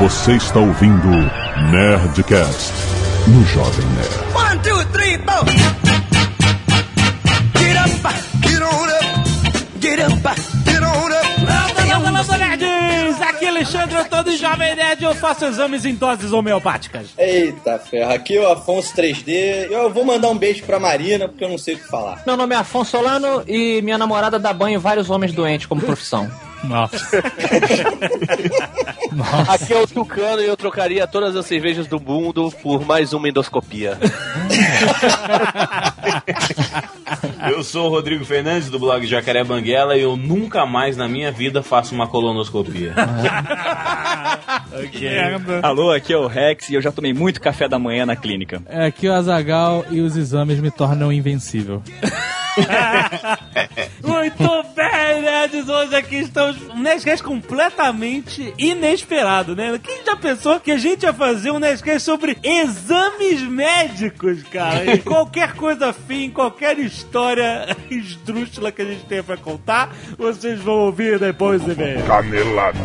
Você está ouvindo Nerdcast no Jovem Nerd. One, two, three, four. Get up, get on up, get up, get on up. Landa, landa, nerds! Aqui é Alexandre, eu tô do Jovem Nerd eu faço exames em doses homeopáticas. Eita ferro, aqui é o Afonso 3D. Eu vou mandar um beijo pra Marina, porque eu não sei o que falar. Meu nome é Afonso Solano e minha namorada dá banho em vários homens doentes como profissão. Nossa. Aqui é o Tucano e eu trocaria todas as cervejas do mundo por mais uma endoscopia. Eu sou o Rodrigo Fernandes do blog Jacaré Banguela e eu nunca mais na minha vida faço uma colonoscopia. Alô, aqui é o Rex e eu já tomei muito café da manhã na clínica. É aqui o Azagal e os exames me tornam invencível. Muito bem, nerds! Hoje aqui estamos um Nerdcast completamente inesperado, né? Quem já pensou que a gente ia fazer um Nerdcast sobre exames médicos, cara? E qualquer coisa afim, qualquer história esdrúxula que a gente tenha pra contar, vocês vão ouvir depois do e-mail. Canelada.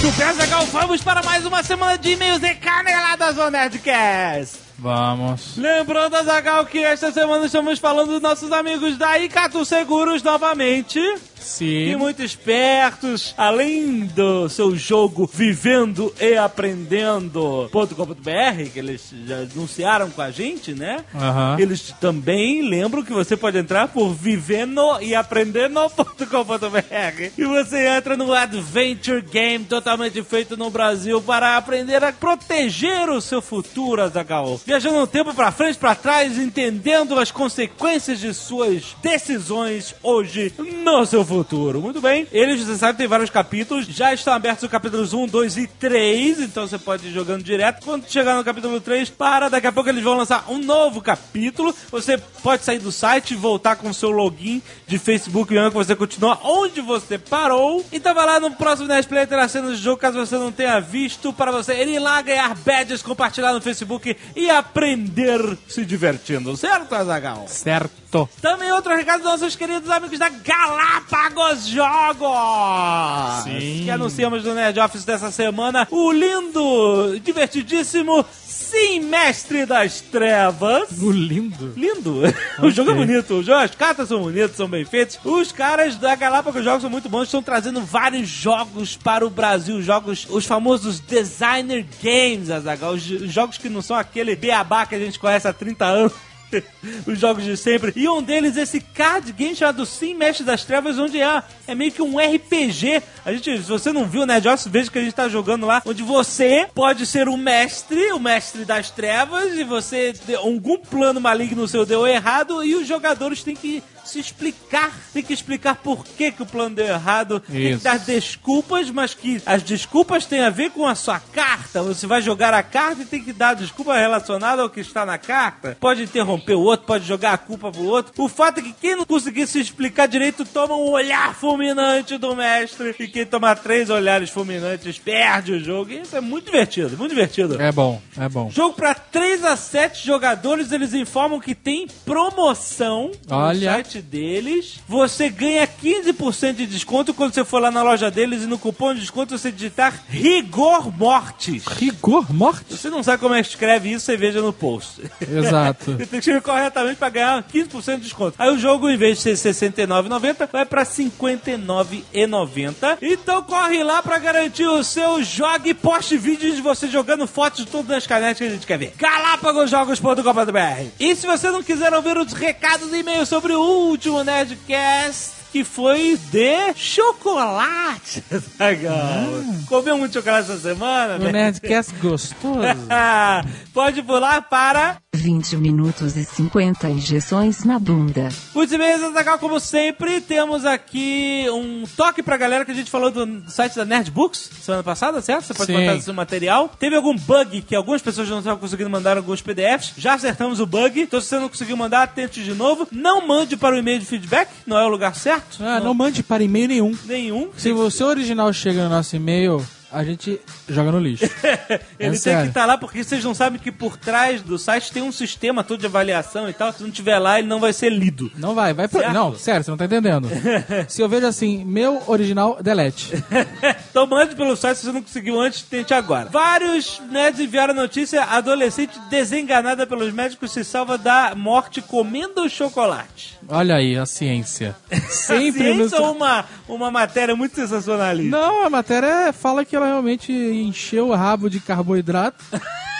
Muito bem, Zagal, vamos para mais uma semana de e-mails e caneladas do Nerdcast. Vamos. Lembrando, Azagal, que esta semana estamos falando dos nossos amigos da Icatu Seguros novamente. Sim. E muito espertos, além do seu jogo Vivendo e Aprendendo.com.br, que eles já anunciaram com a gente, né? Aham. Eles também lembram que você pode entrar por vivendo e aprendendo.com.br e você entra no Adventure Game totalmente feito no Brasil para aprender a proteger o seu futuro, Azaghal. Viajando no tempo para frente, para trás, entendendo as consequências de suas decisões hoje no seu futuro. Muito bem. Eles, você sabe, tem vários capítulos. Já estão abertos os capítulos 1, 2 e 3. Então você pode ir jogando direto. Quando chegar no capítulo 3, para. Daqui a pouco eles vão lançar um novo capítulo. Você pode sair do site e voltar com o seu login de Facebook mesmo que você continua onde você parou. Então vai lá no próximo Netplay terá cenas de jogo, caso você não tenha visto, para você ir lá ganhar badges, compartilhar no Facebook e aprender se divertindo. Certo, Azagal? Certo. Também outro recado dos nossos queridos amigos da Galápagos Jogos! Sim. Que anunciamos no Nerd Office dessa semana o lindo, divertidíssimo Sim Mestre das Trevas. No lindo. Lindo. O jogo é bonito. O jogo, as cartas são bonitas, são bem feitas. Os caras da Galápagos Jogos são muito bons. Estão trazendo vários jogos para o Brasil. Jogos, os famosos Designer Games, Azaghal. Os jogos que não são aquele beabá que a gente conhece há 30 anos. Os jogos de sempre. E um deles, esse card game chamado Sim Mestre das Trevas, onde é, é meio que um RPG. A gente, se você não viu Nerd Office, veja que a gente tá jogando lá, onde você pode ser o mestre, o mestre das trevas, e você, algum plano maligno seu deu errado, e os jogadores têm que se explicar, tem que explicar por que, que o plano deu errado, tem que Isso. dar desculpas, mas que as desculpas têm a ver com a sua carta. Você vai jogar a carta e tem que dar desculpa relacionada ao que está na carta. Pode interromper o outro, pode jogar a culpa pro outro. O fato é que quem não conseguir se explicar direito toma um olhar fulminante do mestre. E quem tomar três olhares fulminantes perde o jogo. E isso é muito divertido, muito divertido. É bom, é bom. Jogo para 3 a 7 jogadores, eles informam que tem promoção Olha. no site deles. Você ganha 15% de desconto quando você for lá na loja deles e no cupom de desconto você digitar Rigor Mortis. Rigor morte? Se você não sabe como é que escreve isso, você veja no post. Exato. Você tem que escrever corretamente pra ganhar 15% de desconto. Aí o jogo, em vez de ser R$ 69,90, vai pra R$ 59,90. Então corre lá pra garantir o seu jogue e poste vídeos de você jogando fotos de tudo nas canetas que a gente quer ver. galápagosjogos.com.br E se você não quiser ouvir os recados e e-mails sobre o último Nerdcast, que foi de chocolate. Legal. Comeu muito chocolate essa semana? O né? Nerdcast gostoso. Pode pular para 20 minutos e 50 injeções na bunda. Muito bem, Zagal, como sempre, temos aqui um toque pra galera que a gente falou do site da Nerd Books semana passada, certo? Você pode Sim. mandar seu material. Teve algum bug que algumas pessoas não estavam conseguindo mandar alguns PDFs. Já acertamos o bug. Então, se você não conseguiu mandar, tente de novo. Não mande para o e-mail de feedback, não é o lugar certo. Ah, não mande para e-mail nenhum. Nenhum. Se o seu original chega no nosso e-mail, a gente joga no lixo. Ele tem sério. que estar lá porque vocês não sabem que por trás do site tem um sistema todo de avaliação e tal. Se não tiver lá, ele não vai ser lido. Não vai, vai pro... Não, sério, você não tá entendendo. Se eu vejo assim, meu original, delete. Então mande pelo site se você não conseguiu antes, tente agora. Vários nerds enviaram a notícia: adolescente desenganada pelos médicos se salva da morte comendo chocolate. Olha aí, a ciência. Sempre Ciência no... ou uma, uma matéria muito sensacionalista? Não, a matéria fala que ela realmente encheu o rabo de carboidrato.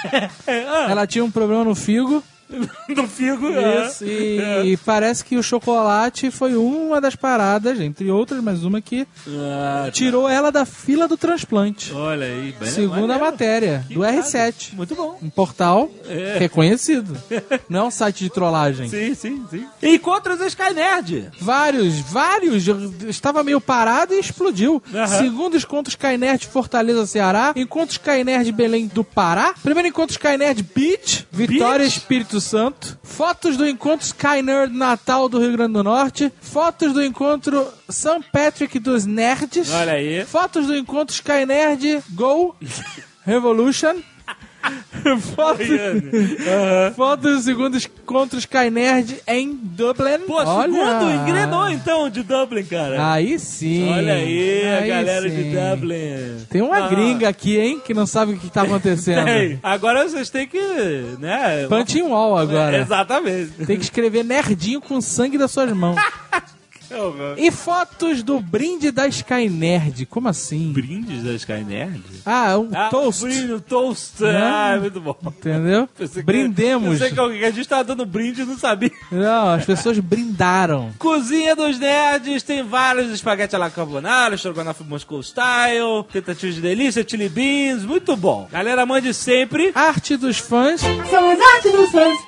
ela tinha um problema no figo. No figo. ah. Isso, e, e parece que o chocolate foi uma das paradas, entre outras, mas uma que Ah, tirou ela da fila do transplante. olha aí. bem Segundo a matéria, Que do irado. R7. Muito bom. Um portal É. reconhecido. Não é um site de trollagem. Sim, sim, sim. Encontros Sky Nerd. Vários, vários. Eu estava meio parado e explodiu. Aham. Segundo encontro Skynerd Fortaleza, Ceará. Encontro Skynerd Belém do Pará. Primeiro encontro Skynerd Beach, Vitória, Beach? Espírito Santo. Fotos do encontro Skynerd Natal do Rio Grande do Norte. Fotos do encontro St. Patrick dos Nerds. Olha aí. Fotos do encontro Skynerd Go Revolution. Fotos, fotos do segundo encontro Skynerd em Dublin. Pô, Olha. segundo engrenou então de Dublin, cara. Aí sim. Olha aí, a Aí galera sim. de Dublin. Tem uma Ah. gringa aqui, hein, que não sabe o que tá acontecendo. Agora vocês têm que, né? Punch in wall agora. Exatamente. Tem que escrever nerdinho com sangue das suas mãos. Meu. E fotos do brinde da Sky Nerd. Como assim? Brindes da Sky Nerd? Ah, um Ah, toast. Brinde, um toast. Né? Ah, muito bom. Entendeu? Pensei que- Brindemos. Eu sei que alguém- a gente tava dando brinde e não sabia. Não, as pessoas brindaram. Cozinha dos Nerds tem vários espaguete à la carbonara, estrogonofe Moscow Style, tentativas de delícia, chili beans, muito bom. Galera, mande sempre. Arte dos fãs. São as artes dos fãs.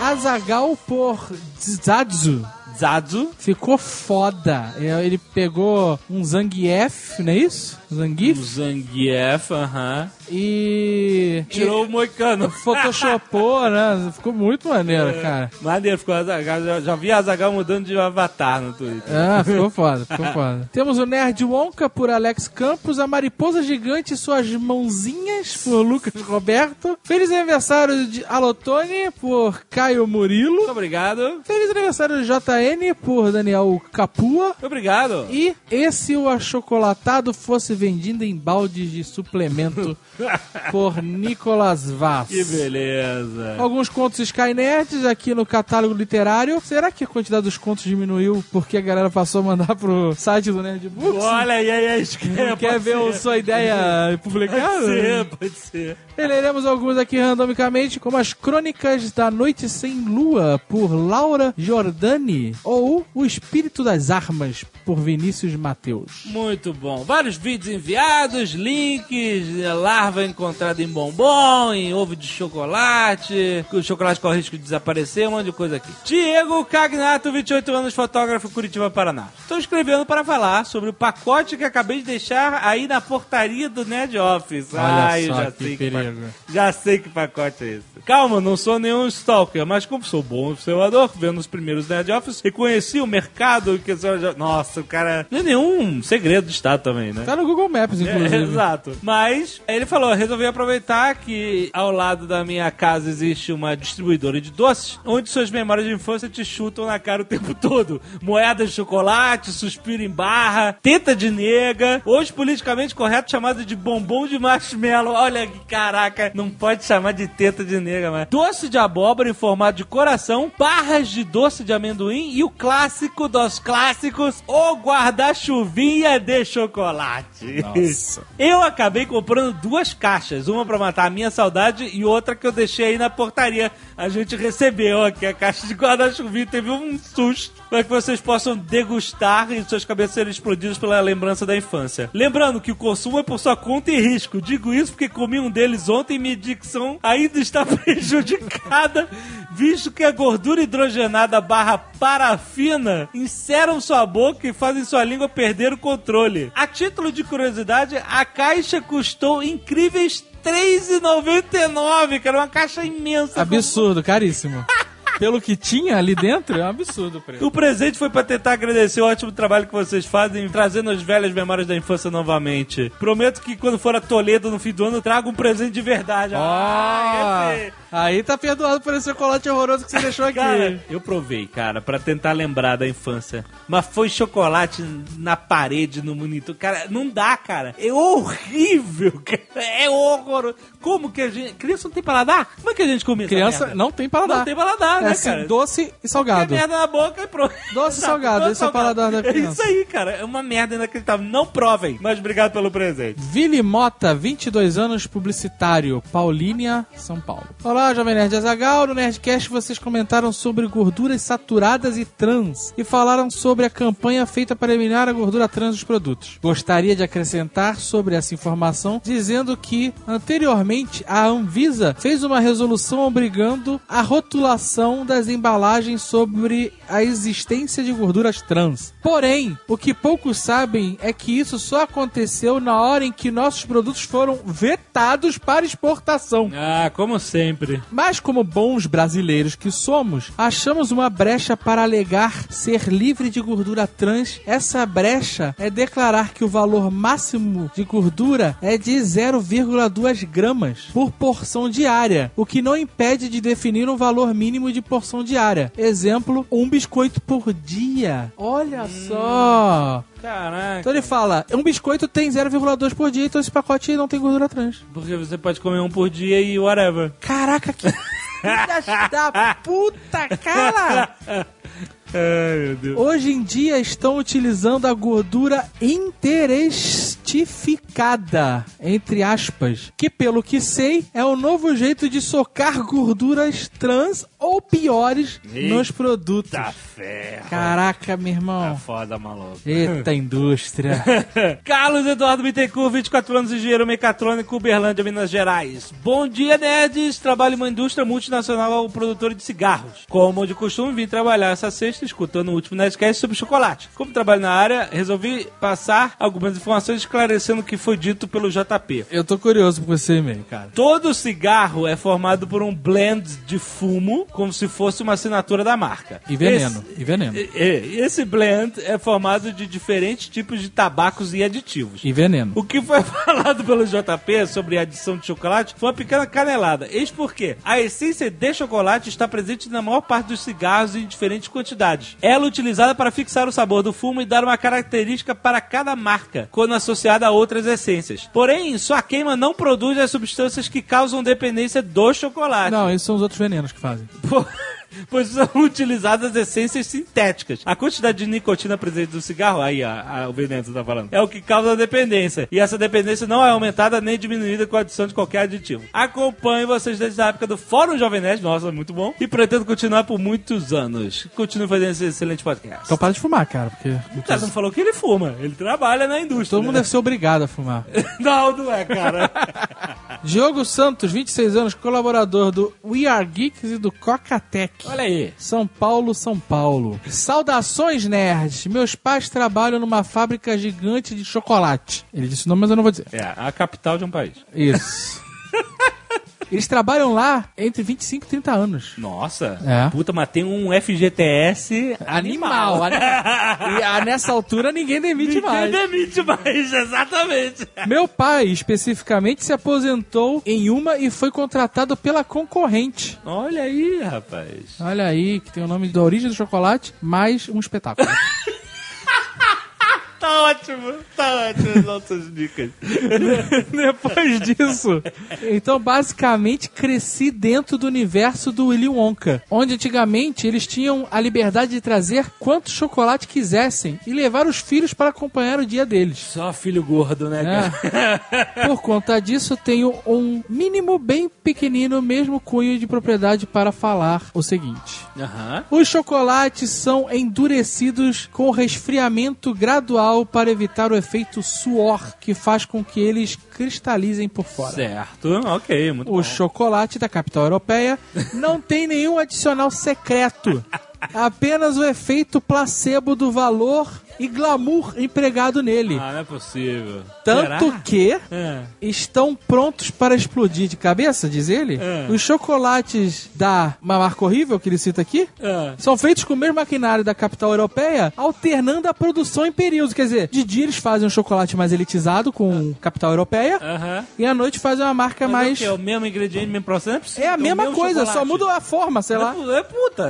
Azagal por Zazu. Zazu. Ficou foda. Ele pegou um Zangief, não é isso? Zangief? O Zangief, aham. E. Tirou o moicano. Photoshopou, né? Ficou muito maneiro, cara. Maneiro, ficou. Já, já vi Azagal mudando de avatar no Twitter. Ah, ficou foda, ficou foda. Temos o Nerd Wonka por Alex Campos, a Mariposa Gigante e suas mãozinhas por Lucas Roberto. Feliz aniversário de Alotone por Caio Murilo. Muito obrigado. Feliz aniversário de JN por Daniel Capua. Muito obrigado. E esse o achocolatado fosse vendido em baldes de suplemento por Nicolas Vaz. Que beleza. Alguns contos Skynerds aqui no catálogo literário. Será que a quantidade dos contos diminuiu porque a galera passou a mandar pro site do Nerd Books? Olha aí, aí, aí. Não quer ver a sua ideia publicada? Pode ser, pode ser. Leremos alguns aqui randomicamente, como as Crônicas da Noite Sem Lua, por Laura Giordani, ou O Espírito das Armas, por Vinícius Mateus. Muito bom. Vários vídeos enviados, links, larva encontrada em bombom, em ovo de chocolate, que o chocolate corre risco de desaparecer, um monte de coisa aqui. Diego Cagnato, 28 anos, fotógrafo, Curitiba, Paraná. Estou escrevendo para falar sobre o pacote que acabei de deixar aí na portaria do Nerd Office. Olha Ai, só eu já que sei perigo. pacote. Já sei que pacote é esse. Calma, não sou nenhum stalker, mas como sou bom observador, vendo os primeiros Nerd Office, reconheci o mercado que... Nossa, o cara... Não é nenhum segredo de Estado também, né? Tá no Google Maps, inclusive. É, exato. Mas ele falou: resolvi aproveitar que ao lado da minha casa existe uma distribuidora de doces, onde suas memórias de infância te chutam na cara o tempo todo. Moedas de chocolate, suspiro em barra, teta de nega, hoje politicamente correto chamado de bombom de marshmallow. Olha que caraca, não pode chamar de teta de nega, mas. Doce de abóbora em formato de coração, barras de doce de amendoim e o clássico dos clássicos, o guarda-chuvinha de chocolate. Nossa. Eu acabei comprando duas caixas, uma pra matar a minha saudade e outra que eu deixei aí na portaria. A gente recebeu aqui a caixa de guarda-chuvinha, teve um susto para que vocês possam degustar e suas cabeças serem explodidas pela lembrança da infância. Lembrando que o consumo é por sua conta e risco. Digo isso porque comi um deles ontem e minha dicção ainda está prejudicada, visto que a gordura hidrogenada barra parafina inseram sua boca e fazem sua língua perder o controle. A título de curiosidade, a caixa custou incríveis R$ 3,99, que era uma caixa imensa. Absurdo, caríssimo. pelo que tinha ali dentro, é um absurdo o preço. O presente foi pra tentar agradecer o ótimo trabalho que vocês fazem, trazendo as velhas memórias da infância novamente. Prometo que quando for a Toledo no fim do ano, eu trago um presente de verdade. Ah, esse- aí tá perdoado por esse chocolate horroroso que você deixou aqui. Cara, eu provei, cara, pra tentar lembrar da infância. Mas foi chocolate na parede, no monitor. Cara, não dá, cara. É horrível, cara. É horroroso. Como que a gente. Criança não tem paladar? Como é que a gente come Criança não tem paladar. Não tem paladar, é assim, cara? doce e salgado. merda na boca e pronto. Doce e salgado, doce esse é o paladar da É criança. isso aí, cara. É uma merda inacreditável. Não provem. Mas obrigado pelo presente. Vili Mota, 22 anos, publicitário, Paulínia, São Paulo. Olá, Jovem Nerd Azagal. No Nerdcast vocês comentaram sobre gorduras saturadas e trans e falaram sobre a campanha feita para eliminar a gordura trans dos produtos. Gostaria de acrescentar sobre essa informação dizendo que, anteriormente, a Anvisa fez uma resolução obrigando a rotulação das embalagens sobre a existência de gorduras trans. Porém, o que poucos sabem é que isso só aconteceu na hora em que nossos produtos foram vetados para exportação. Ah, como sempre. Mas, como bons brasileiros que somos, achamos uma brecha para alegar ser livre de gordura trans. Essa brecha é declarar que o valor máximo de gordura é de 0,2 gramas por porção diária, o que não impede de definir um valor mínimo de porção diária. Exemplo, um biscoito por dia. Olha só! Caraca. Então ele fala, um biscoito tem 0,2 por dia, então esse pacote não tem gordura trans. Porque você pode comer um por dia e whatever. Caraca, que da puta, cara! Ai, meu Deus. Hoje em dia estão utilizando a gordura interestificada, entre aspas, que pelo que sei é o novo jeito de socar gorduras trans ou piores nos produtos. Ferro. Caraca, meu irmão. Foda, maluco. Eita indústria. Carlos Eduardo Bittencourt, 24 anos, engenheiro mecatrônico, Uberlândia, Minas Gerais. Bom dia, nerds! Trabalho em uma indústria multinacional produtora de cigarros. Como de costume, vim trabalhar essa sexta escutando o último Nerdcast sobre chocolate. Como trabalho na área, resolvi passar algumas informações esclarecendo o que foi dito pelo JP. Eu tô curioso por esse e-mail, cara. Todo cigarro é formado por um blend de fumo, como se fosse uma assinatura da marca. E veneno, e veneno. Esse, esse blend é formado de diferentes tipos de tabacos e aditivos. E veneno. O que foi falado pelo JP sobre a adição de chocolate foi uma pequena canelada. Eis porque a essência de chocolate está presente na maior parte dos cigarros em diferentes quantidades. Ela é utilizada para fixar o sabor do fumo e dar uma característica para cada marca, quando associada a outras essências. Porém, sua queima não produz as substâncias que causam dependência do chocolate. Não, esses são os outros venenos que fazem. Pô, Pois são utilizadas essências sintéticas. A quantidade de nicotina presente no cigarro, aí a, a- o veneno tá falando, é o que causa a dependência. E essa dependência não é aumentada nem diminuída com a adição de qualquer aditivo. Acompanho vocês desde a época do Fórum Jovem Nerd, nossa, muito bom. E pretendo continuar por muitos anos. Continue fazendo esse excelente podcast. Então para de fumar, cara, porque O cara não falou que ele fuma, ele trabalha na indústria. todo mundo né? deve ser obrigado a fumar. Não, não é, cara. Diogo Santos, 26 anos, colaborador do We Are Geeks e do Cocatec. Olha aí. São Paulo, São Paulo. Saudações, nerds! Meus pais trabalham numa fábrica gigante de chocolate. Ele disse o nome, mas eu não vou dizer. É, a capital de um país. Isso. Eles trabalham lá entre 25 e 30 anos. Nossa. É. Puta, mas tem um FGTS Animal. ani- e ah, nessa altura ninguém demite Ninguém mais. demite mais, exatamente. Meu pai, especificamente, se aposentou em uma e foi contratado pela concorrente. Olha aí, rapaz. Olha aí, que tem o nome da origem do chocolate, mais um espetáculo. Tá ótimo, tá ótimo as nossas dicas. Depois disso, então basicamente cresci dentro do universo do Willy Wonka, onde antigamente eles tinham a liberdade de trazer quanto chocolate quisessem e levar os filhos para acompanhar o dia deles. Só filho gordo, né, cara? É. Por conta disso, tenho um mínimo bem pequenino, mesmo cunho de propriedade para falar o seguinte. Os chocolates são endurecidos com resfriamento gradual para evitar o efeito suor que faz com que eles cristalizem por fora. Certo, ok, muito O bom. chocolate da capital europeia não tem nenhum adicional secreto. apenas o efeito placebo do valor e glamour empregado nele. Ah, não é possível. Tanto Será? que É. estão prontos para explodir de cabeça, diz ele. É. Os chocolates da uma marca horrível que ele cita aqui É. são feitos com o mesmo maquinário da capital europeia, alternando a produção em períodos. Quer dizer, de dia eles fazem um chocolate mais elitizado com capital europeia Aham. e à noite fazem uma marca Mas é o mais. quê? É o mesmo ingrediente, mesmo processo? É. É a o mesma coisa, só chocolate. muda a forma, sei lá. É puta.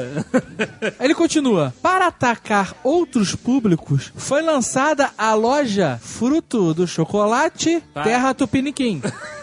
Aí ele continua. Para atacar outros públicos, foi lançada a loja Fruto do Chocolate Tá. Terra Tupiniquim.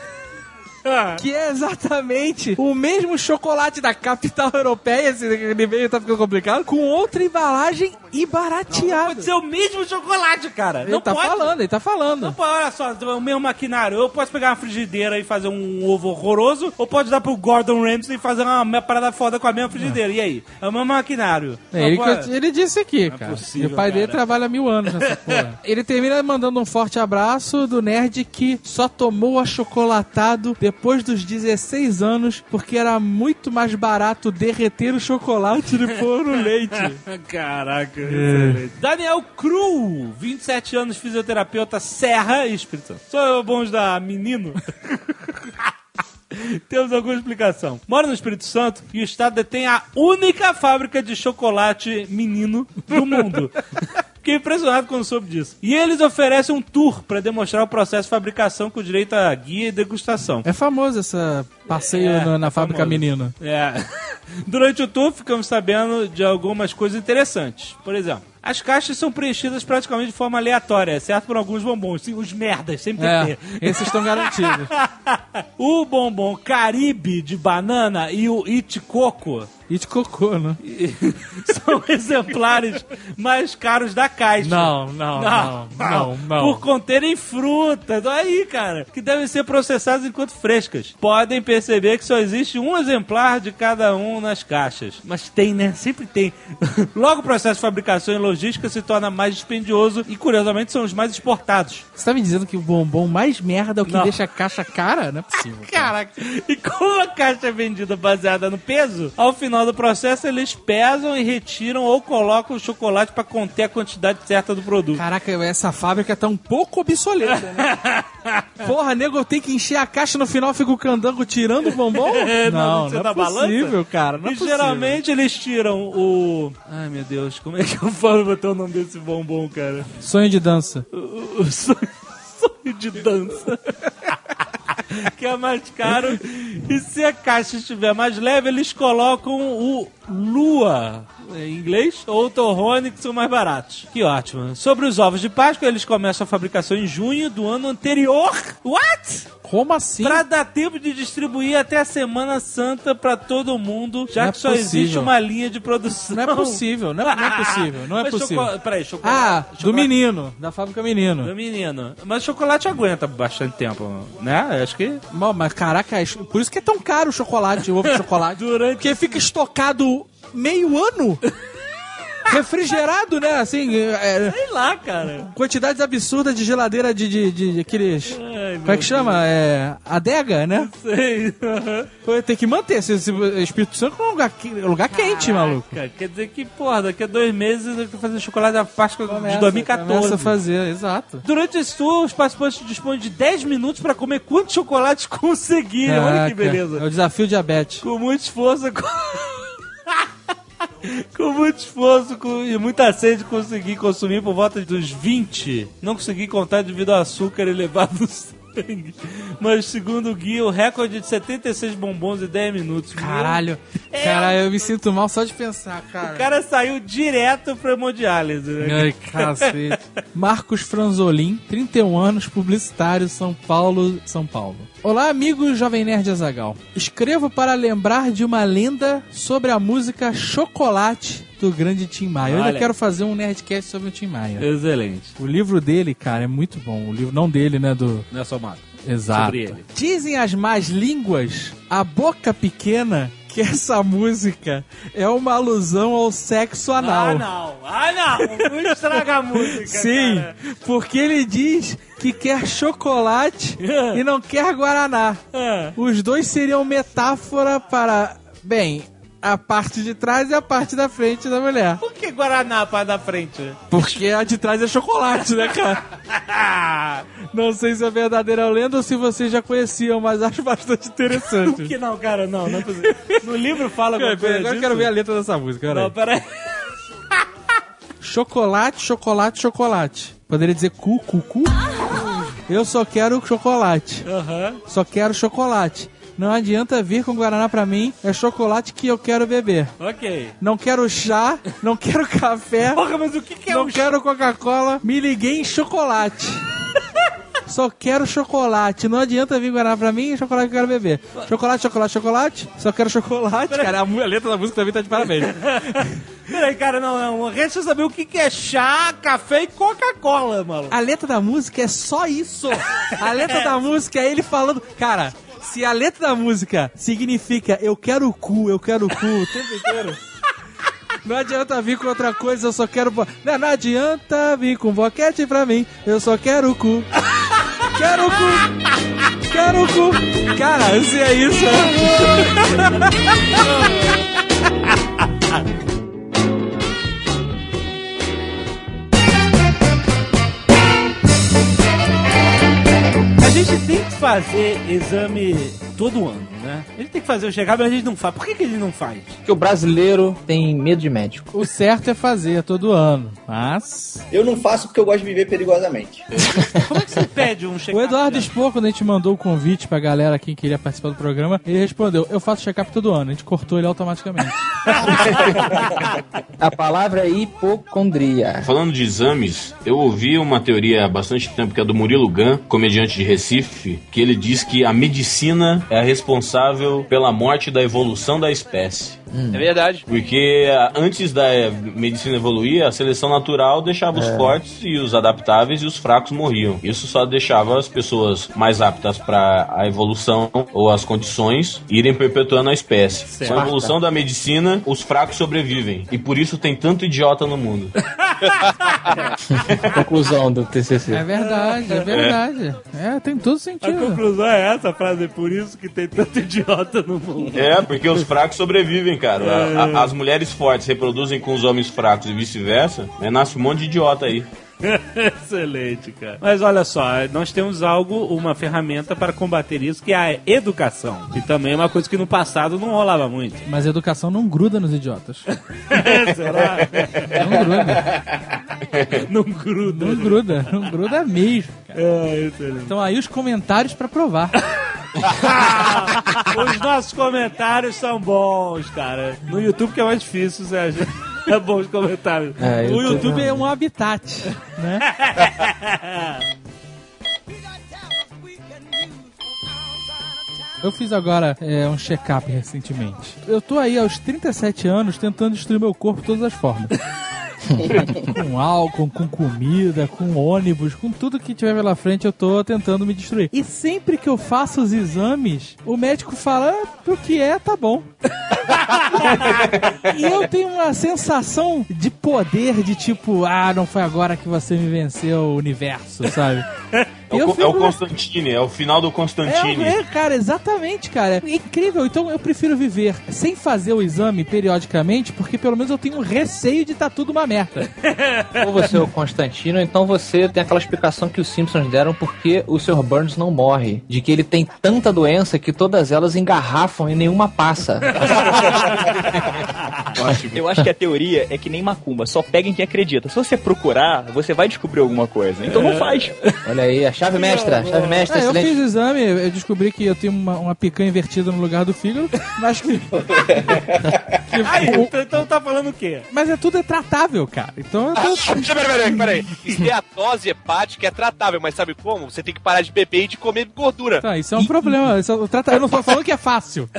Que é exatamente o mesmo chocolate da capital europeia, esse e-mail tá ficando complicado, com outra embalagem e barateado. Pode ser o mesmo chocolate, cara. Ele não tá pode. falando, ele tá falando. Não pode, olha só, o mesmo maquinário. Eu posso pegar uma frigideira e fazer um ovo horroroso, ou pode dar pro Gordon Ramsay e fazer uma, parada foda com a mesma frigideira. E aí? É o mesmo maquinário. É, Não ele, pode. ele disse aqui, cara. possível, e o pai dele cara. trabalha mil anos nessa porra. ele termina mandando um forte abraço do nerd que só tomou achocolatado depois dos 16 anos, porque era muito mais barato derreter o chocolate e pôr no leite. Caraca, excelente. Daniel Cru, 27 anos, fisioterapeuta, Serra e Espírito Santo. Sou bons da menino. Temos alguma explicação. Mora no Espírito Santo e o estado detém a única fábrica de chocolate menino do mundo. Fiquei impressionado quando soube disso. E eles oferecem um tour para demonstrar o processo de fabricação com direito a guia e degustação. É famoso esse passeio É, no- na é fábrica famoso. menino. É. Durante o tour, ficamos sabendo de algumas coisas interessantes. Por exemplo, as caixas são preenchidas praticamente de forma aleatória, exceto por alguns bombons. Sim, os merdas, sempre tem que É, ter. esses estão garantidos. o bombom Caribe de banana e o It Coco E de cocô, né? são exemplares mais caros da caixa. Não, não, não, não, não. Por conterem frutas, aí, cara, que devem ser processadas enquanto frescas. Podem perceber que só existe um exemplar de cada um nas caixas. Mas tem, né? Sempre tem. Logo, o processo de fabricação e logística se torna mais dispendioso e, curiosamente, são os mais exportados. Você tá me dizendo que o bombom mais merda é o que Não. deixa a caixa cara? Não é possível. cara. Caraca, e como a caixa é vendida baseada no peso, ao final do processo eles pesam e retiram ou colocam o chocolate para conter a quantidade certa do produto. Caraca, essa fábrica tá um pouco obsoleta, né? Porra, nego, tem que encher a caixa no final, fica o candango tirando o bombom? É, não, você não, dá é possível, cara. Não é e possível. geralmente eles tiram o. Ai meu Deus, como é que eu falo botar o nome desse bombom, cara? Sonho de dança. O, o sonho, sonho de dança. Que é mais caro. E se a caixa estiver mais leve, eles colocam o Lua em inglês ou Torrone, que são mais baratos. Que ótimo. Sobre os ovos de Páscoa, eles começam a fabricação em junho do ano anterior. What? Como assim? Pra dar tempo de distribuir até a Semana Santa pra todo mundo, já Não é que só possível. existe uma linha de produção. Não é possível, não é, não é possível, não é Mas possível. choco- Peraí, chocolate. Ah, do chocolate- menino, da fábrica menino. Do menino. Mas chocolate aguenta bastante tempo, né? Acho que. Mas caraca, é- por isso que é tão caro o chocolate, o ovo de chocolate. Durante. Porque fica estocado meio ano. Refrigerado, né? Assim, é, Sei lá, cara. quantidades absurdas de geladeira de, de, de- de aqueles. Ai, Como é que chama? É, adega, né? Sei. Pô, Tem que manter. Esse, esse Espírito Santo é um lugar, que- lugar quente, maluco. Cara, quer dizer que, porra, daqui a dois meses eu tô fazendo chocolate da Páscoa de Começa- 2014. Começa a fazer, exato. Durante esse tour, os participantes dispõem de 10 minutos pra comer quantos chocolates conseguirem. Olha que beleza. É o desafio diabetes. Com muito esforço. Com, com muito esforço com- e muita sede, consegui consumir por volta dos 20. Não consegui contar devido ao açúcar elevado no. Mas, segundo o guia, o recorde de 76 bombons em 10 minutos. Caralho. Caralho, eu me sinto mal só de pensar, cara. O cara saiu direto pra hemodiálise. Né? Ai, cacete. Marcos Franzolin, 31 anos, publicitário, São Paulo, São Paulo. Olá, amigos Jovem Nerd Azagal. Escrevo para lembrar de uma lenda sobre a música Chocolate do grande Tim Maia. Eu ainda quero fazer um Nerdcast sobre o Tim Maia. Excelente. O livro dele, cara, é muito bom. O livro não dele, né, do... Não é só mato. Exato. Sobre ele. Dizem as más línguas, a boca pequena, que essa música é uma alusão ao sexo anal. Ah, não. Ah, não. Não estraga a música, Sim, cara. porque ele diz que quer chocolate e não quer guaraná. É. Os dois seriam metáfora para. Bem, a parte de trás e a parte da frente da mulher. Por que Guaraná para da frente? Porque a de trás é chocolate, né, cara? Não sei se é verdadeira lenda ou se vocês já conheciam, mas acho bastante interessante. que não, cara, não, não é possível. No livro fala alguma coisa Agora eu quero ver a letra dessa música, peraí. Não, peraí. Chocolate, chocolate, chocolate. Poderia dizer cu, cu, cu? Eu só quero chocolate. Aham. Só quero chocolate. Não adianta vir com Guaraná pra mim, é chocolate que eu quero beber. Ok. Não quero chá, não quero café, Porra, mas o que, que é não um quero Coca-Cola, me liguei em chocolate. Só quero chocolate. Não adianta vir Guaraná pra mim, é chocolate que eu quero beber. Chocolate, chocolate, chocolate. Só quero chocolate. Cara, a letra da música também tá de parabéns. Peraí, cara, não, não. Resta saber o que, que é chá, café e Coca-Cola, maluco. A letra da música é só isso. A letra da música é ele falando. Cara, se a letra da música significa eu quero o cu, eu quero o cu o tempo inteiro. Não adianta vir com outra coisa, eu só quero. Não, não adianta vir com boquete pra mim, eu só quero o cu. Quero o cu! Quero o cu! Cara, se é isso. Gente tem que fazer exame todo ano, né? A gente tem que fazer o check-up, mas a gente não faz. Por que, que a gente não faz? Que o brasileiro tem medo de médico. O certo é fazer todo ano, mas. Eu não faço porque eu gosto de viver perigosamente. Como é que você pede um check-up? O Eduardo né? Expor, quando a gente mandou o convite pra galera quem queria participar do programa, ele respondeu: Eu faço check-up todo ano. A gente cortou ele automaticamente. A palavra é hipocondria. Falando de exames, eu ouvi uma teoria há bastante tempo que é do Murilo Gun, comediante de Recife, que ele diz que a medicina é a responsável pela morte da evolução da espécie. É verdade. Porque ah, antes da eh, medicina evoluir, a seleção natural deixava os fortes e os adaptáveis e os fracos morriam. Isso só deixava as pessoas mais aptas para a evolução ou as condições irem perpetuando a espécie. Com a evolução da medicina, os fracos sobrevivem. E por isso tem tanto idiota no mundo. Conclusão do TCC. É verdade, é verdade. É, tem todo A sentido. conclusão é essa frase, é por isso que tem tanto idiota no mundo. É, porque os fracos sobrevivem, cara. A- a- as mulheres fortes reproduzem com os homens fracos e vice-versa. Né? Nasce um monte de idiota aí. Excelente, cara. Mas olha só, nós temos algo, uma ferramenta para combater isso, que é a educação. E também é uma coisa que no passado não rolava muito. Mas a educação não gruda nos idiotas. Será? Não gruda. Não gruda. Não gruda. Não gruda mesmo. cara. É, excelente. Então aí os comentários pra provar. Os nossos comentários são bons, cara. No YouTube que é mais difícil, Sérgio. É bom os comentários. É, O YouTube é um habitat, né? Eu fiz agora é, um check-up recentemente. Eu tô aí aos 37 anos tentando destruir meu corpo de todas as formas. com álcool, com comida, com ônibus, com tudo que tiver pela frente, eu tô tentando me destruir. E sempre que eu faço os exames, o médico fala: ah, o que é, tá bom. e eu tenho uma sensação de poder, de tipo, ah, não foi agora que você me venceu o universo, sabe? É o, é o Constantine, é o final do Constantine. É, é, cara, exatamente, cara. É incrível. Então eu prefiro viver sem fazer o exame periodicamente, porque pelo menos eu tenho receio de estar tudo uma merda. Ou você é o Constantino, ou então você tem aquela explicação que os Simpsons deram porque o Sr. Burns não morre. De que ele tem tanta doença que todas elas engarrafam e nenhuma passa. Eu acho que a teoria é que nem macumba, só pega em quem acredita. Se você procurar, você vai descobrir alguma coisa. Então não faz. Olha aí, a chave mestra, a chave mestra, É, eu excelente. fiz o exame, eu descobri que eu tenho uma, uma picanha invertida no lugar do fígado, mas que. que- Aí, o- então, então tá falando o quê? mas é tudo é tratável, cara. Então eu tô. Peraí, peraí, peraí. Esteatose hepática é tratável, mas sabe como? Você tem que parar de beber e de comer gordura. Tá, isso é um problema. Isso é trata- Eu não tô falando que é fácil.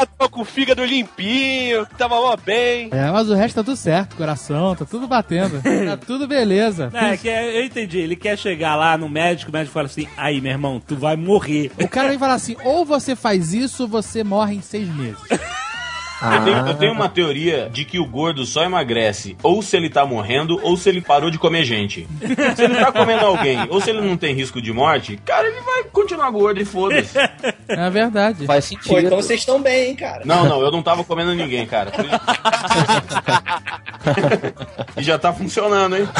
Eu tô com o fígado limpinho, tava mó bem. É, mas o resto tá tudo certo, coração, tá tudo batendo. Tá tudo beleza. É, que é- eu entendi. Ele quer chegar lá no médico, o médico fala assim: aí, meu irmão, tu vai morrer. O cara vem falar assim: ou você faz isso, ou você morre em seis meses. Eu tenho, eu tenho uma teoria de que o gordo só emagrece ou se ele tá morrendo ou se ele parou de comer gente. Se ele tá comendo alguém ou se ele não tem risco de morte, cara, ele vai continuar gordo e foda-se. É verdade. Faz Pô, sentido. então vocês estão bem, hein, cara. Não, não, eu não tava comendo ninguém, cara. E já tá funcionando, hein?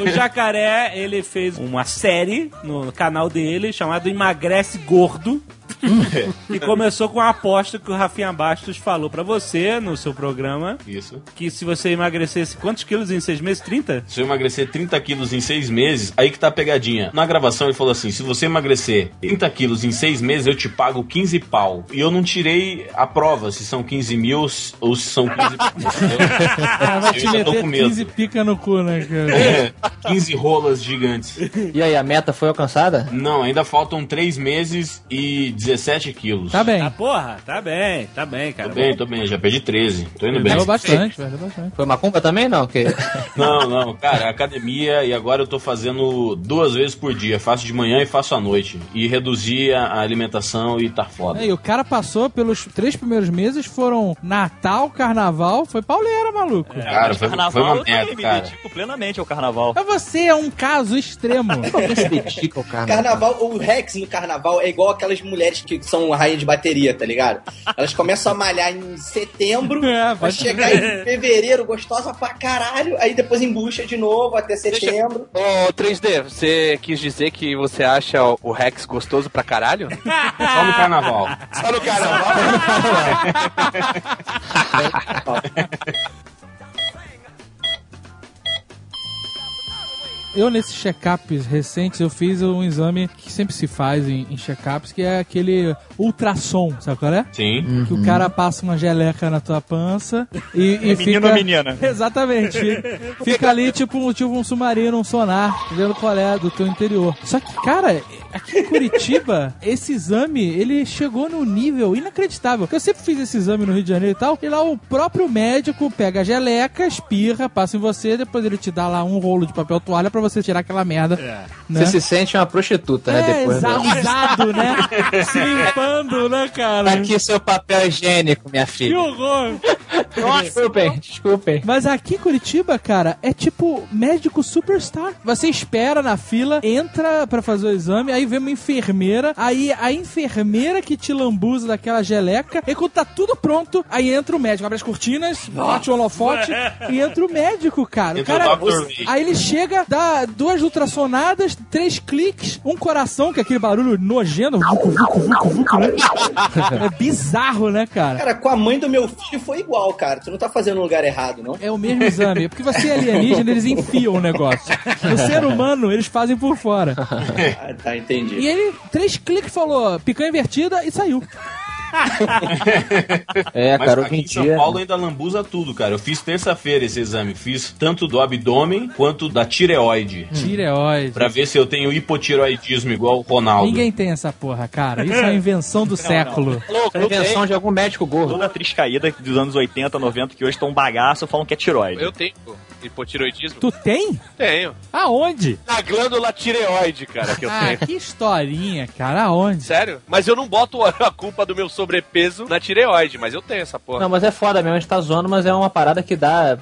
O Jacaré, ele fez uma série no canal dele chamado Emagrece Gordo. e começou com a aposta que o Rafinha Bastos falou pra você no seu programa. Isso. Que se você emagrecesse quantos quilos em seis meses? 30? Se eu emagrecer 30 quilos em 6 meses, aí que tá a pegadinha. Na gravação ele falou assim: se você emagrecer 30 quilos em 6 meses, eu te pago 15 pau. E eu não tirei a prova se são 15 mil ou se são 15 pau. Ela vai te Eu já tô com medo. 15 pica no cu, né, cara? É, 15 rolas gigantes. E aí, a meta foi alcançada? Não, ainda faltam 3 meses e 17 quilos. Tá bem. Tá porra, tá bem, tá bem, cara. Tô bem, tô bem, já perdi 13. Tô indo bem. Perdeu bastante, perdeu bastante. Foi macumba também, não? Que... Não, não, cara, academia e agora eu tô fazendo duas vezes por dia. Faço de manhã e faço à noite. E reduzi a alimentação e tá foda. É, e o cara passou pelos três primeiros meses, foram Natal, Carnaval, foi pauleira, maluco. Cara, foi, carnaval foi uma eu também merda, me cara. dedico plenamente ao carnaval. Mas você é um caso extremo. Alguém se dedica ao carnaval. Carnaval, o Rex no carnaval é igual aquelas mulheres que são rainha de bateria, tá ligado? Elas começam a malhar em setembro, É, vai chegar em fevereiro, gostosa pra caralho, aí depois embucha de novo até setembro. Ô, 3D, você quis dizer que você acha o Rex gostoso pra caralho? Só no carnaval. Só no carnaval? Eu, nesses check-ups recentes, eu fiz um exame que sempre se faz em, em check-ups, que é aquele ultrassom, sabe qual é? Sim. Que o cara passa uma geleca na tua pança e, e É fica... menino ou menina? Exatamente. Fica ali tipo, um- tipo um submarino, um sonar, vendo qual é do teu interior. Só que, cara, aqui em Curitiba, esse exame, ele chegou num nível inacreditável. Eu sempre fiz esse exame no Rio de Janeiro e tal, e lá o próprio médico pega a geleca, espirra, passa em você, depois ele te dá lá um rolo de papel toalha pra você tirar aquela merda. Né? Você se sente uma prostituta, né? É, Depois do... exausado, né? Se limpando, né, cara? Aqui seu papel higiênico, minha Que filha. horror! Desculpem, desculpem. Mas aqui em Curitiba, cara, é tipo médico superstar. Você espera na fila, entra pra fazer o exame, aí vem uma enfermeira, aí a enfermeira que te lambuza daquela geleca, e quando tá tudo pronto, aí entra o médico, abre as cortinas, bate o holofote, e entra o médico, cara. O o cara aí ele chega, dá duas ultrassonadas, três cliques, um coração, que é aquele barulho nojento, vucu, vucu, vucu, vucu, né? É bizarro, né, cara? Cara, com a mãe do meu filho foi igual, cara. Tu não tá fazendo no lugar errado, não? É o mesmo exame. Porque você é alienígena, eles enfiam o negócio. No ser humano, eles fazem por fora. Ah, tá, entendi. E ele, três cliques, falou picanha invertida e saiu. É, Mas cara, aqui em São dia. Paulo ainda lambuza tudo, cara. Eu fiz terça-feira esse exame. Fiz tanto do abdômen quanto da tireoide. Tireoide. Pra ver se eu tenho hipotiroidismo igual o Ronaldo. Ninguém tem essa porra, cara. Isso é a invenção do século. Louco, É a invenção de algum médico gordo. Toda atriz caída dos anos 80, 90, que hoje estão um bagaço, falam que é tiroide. Eu tenho hipotiroidismo. Tu tem? Tenho. Aonde? Na glândula tireoide, cara, que eu Ah, tenho. que historinha, cara. Aonde? Sério? Mas eu não boto a culpa do meu sobrepeso na tireoide, mas eu tenho essa porra. Não, mas é foda mesmo, a gente tá zoando, mas é uma parada que dá.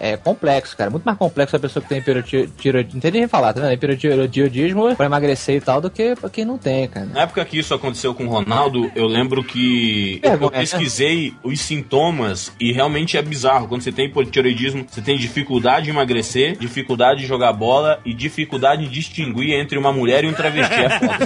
É, é complexo, cara. Muito mais complexo a pessoa que tem hipertiroidismo. Não tem nem falar, tá vendo? Hipertiroidismo pra emagrecer e tal do que pra quem não tem, cara. Na época que isso aconteceu com o Ronaldo, eu lembro que eu né? pesquisei os sintomas e realmente é bizarro. Quando você tem hipotiroidismo, você tem dificuldade em emagrecer, dificuldade em jogar bola e dificuldade em distinguir entre uma mulher e um travesti. É foda.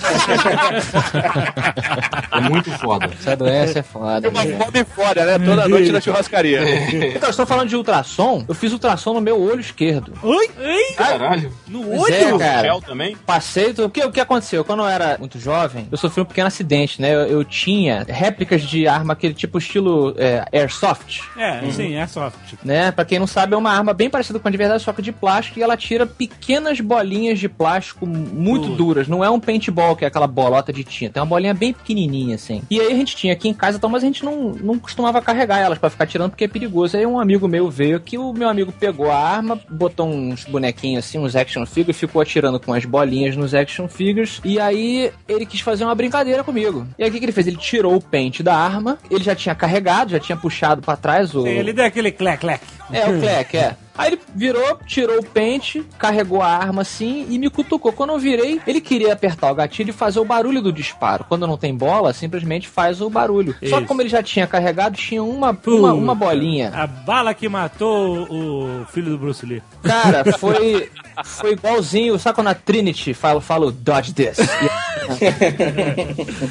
é muito foda. Essa doença é foda. Uma fome foda, né? Toda noite na churrascaria. Então, estou falando de ultrassom. Eu fiz ultrassom no meu olho esquerdo. Oi? Caralho. No Pois olho? é, cara. Gel também? Passei, o que, o que aconteceu? Quando eu era muito jovem, eu sofri um pequeno acidente, né? Eu, eu tinha réplicas de arma, aquele tipo estilo é, airsoft, É, sim, é soft. né? Pra quem não sabe, é uma arma bem parecida parecido com a de verdade, só que de plástico, e ela tira pequenas bolinhas de plástico muito duras. Não é um paintball, que é aquela bolota de tinta. É uma bolinha bem pequenininha, assim. E aí a gente tinha aqui em casa, então, mas a gente não, não costumava carregar elas pra ficar tirando, porque é perigoso. Aí um amigo meu veio aqui, o meu amigo pegou a arma, botou uns bonequinhos assim, uns action figures, ficou atirando com as bolinhas nos action figures, e aí ele quis fazer uma brincadeira comigo. E aí o que, que ele fez? Ele tirou o pente da arma, ele já tinha carregado, já tinha puxado pra trás o... Ele deu aquele clec, clec. É, o Clec, é. Aí ele virou, tirou o pente, carregou a arma assim e me cutucou. Quando eu virei, ele queria apertar o gatilho e fazer o barulho do disparo. Quando não tem bola, simplesmente faz o barulho. Só que Isso. como ele já tinha carregado, tinha uma, uma, uma bolinha. A bala que matou o filho do Bruce Lee. Cara, foi, foi igualzinho. Sabe quando a Trinity fala, fala dodge this?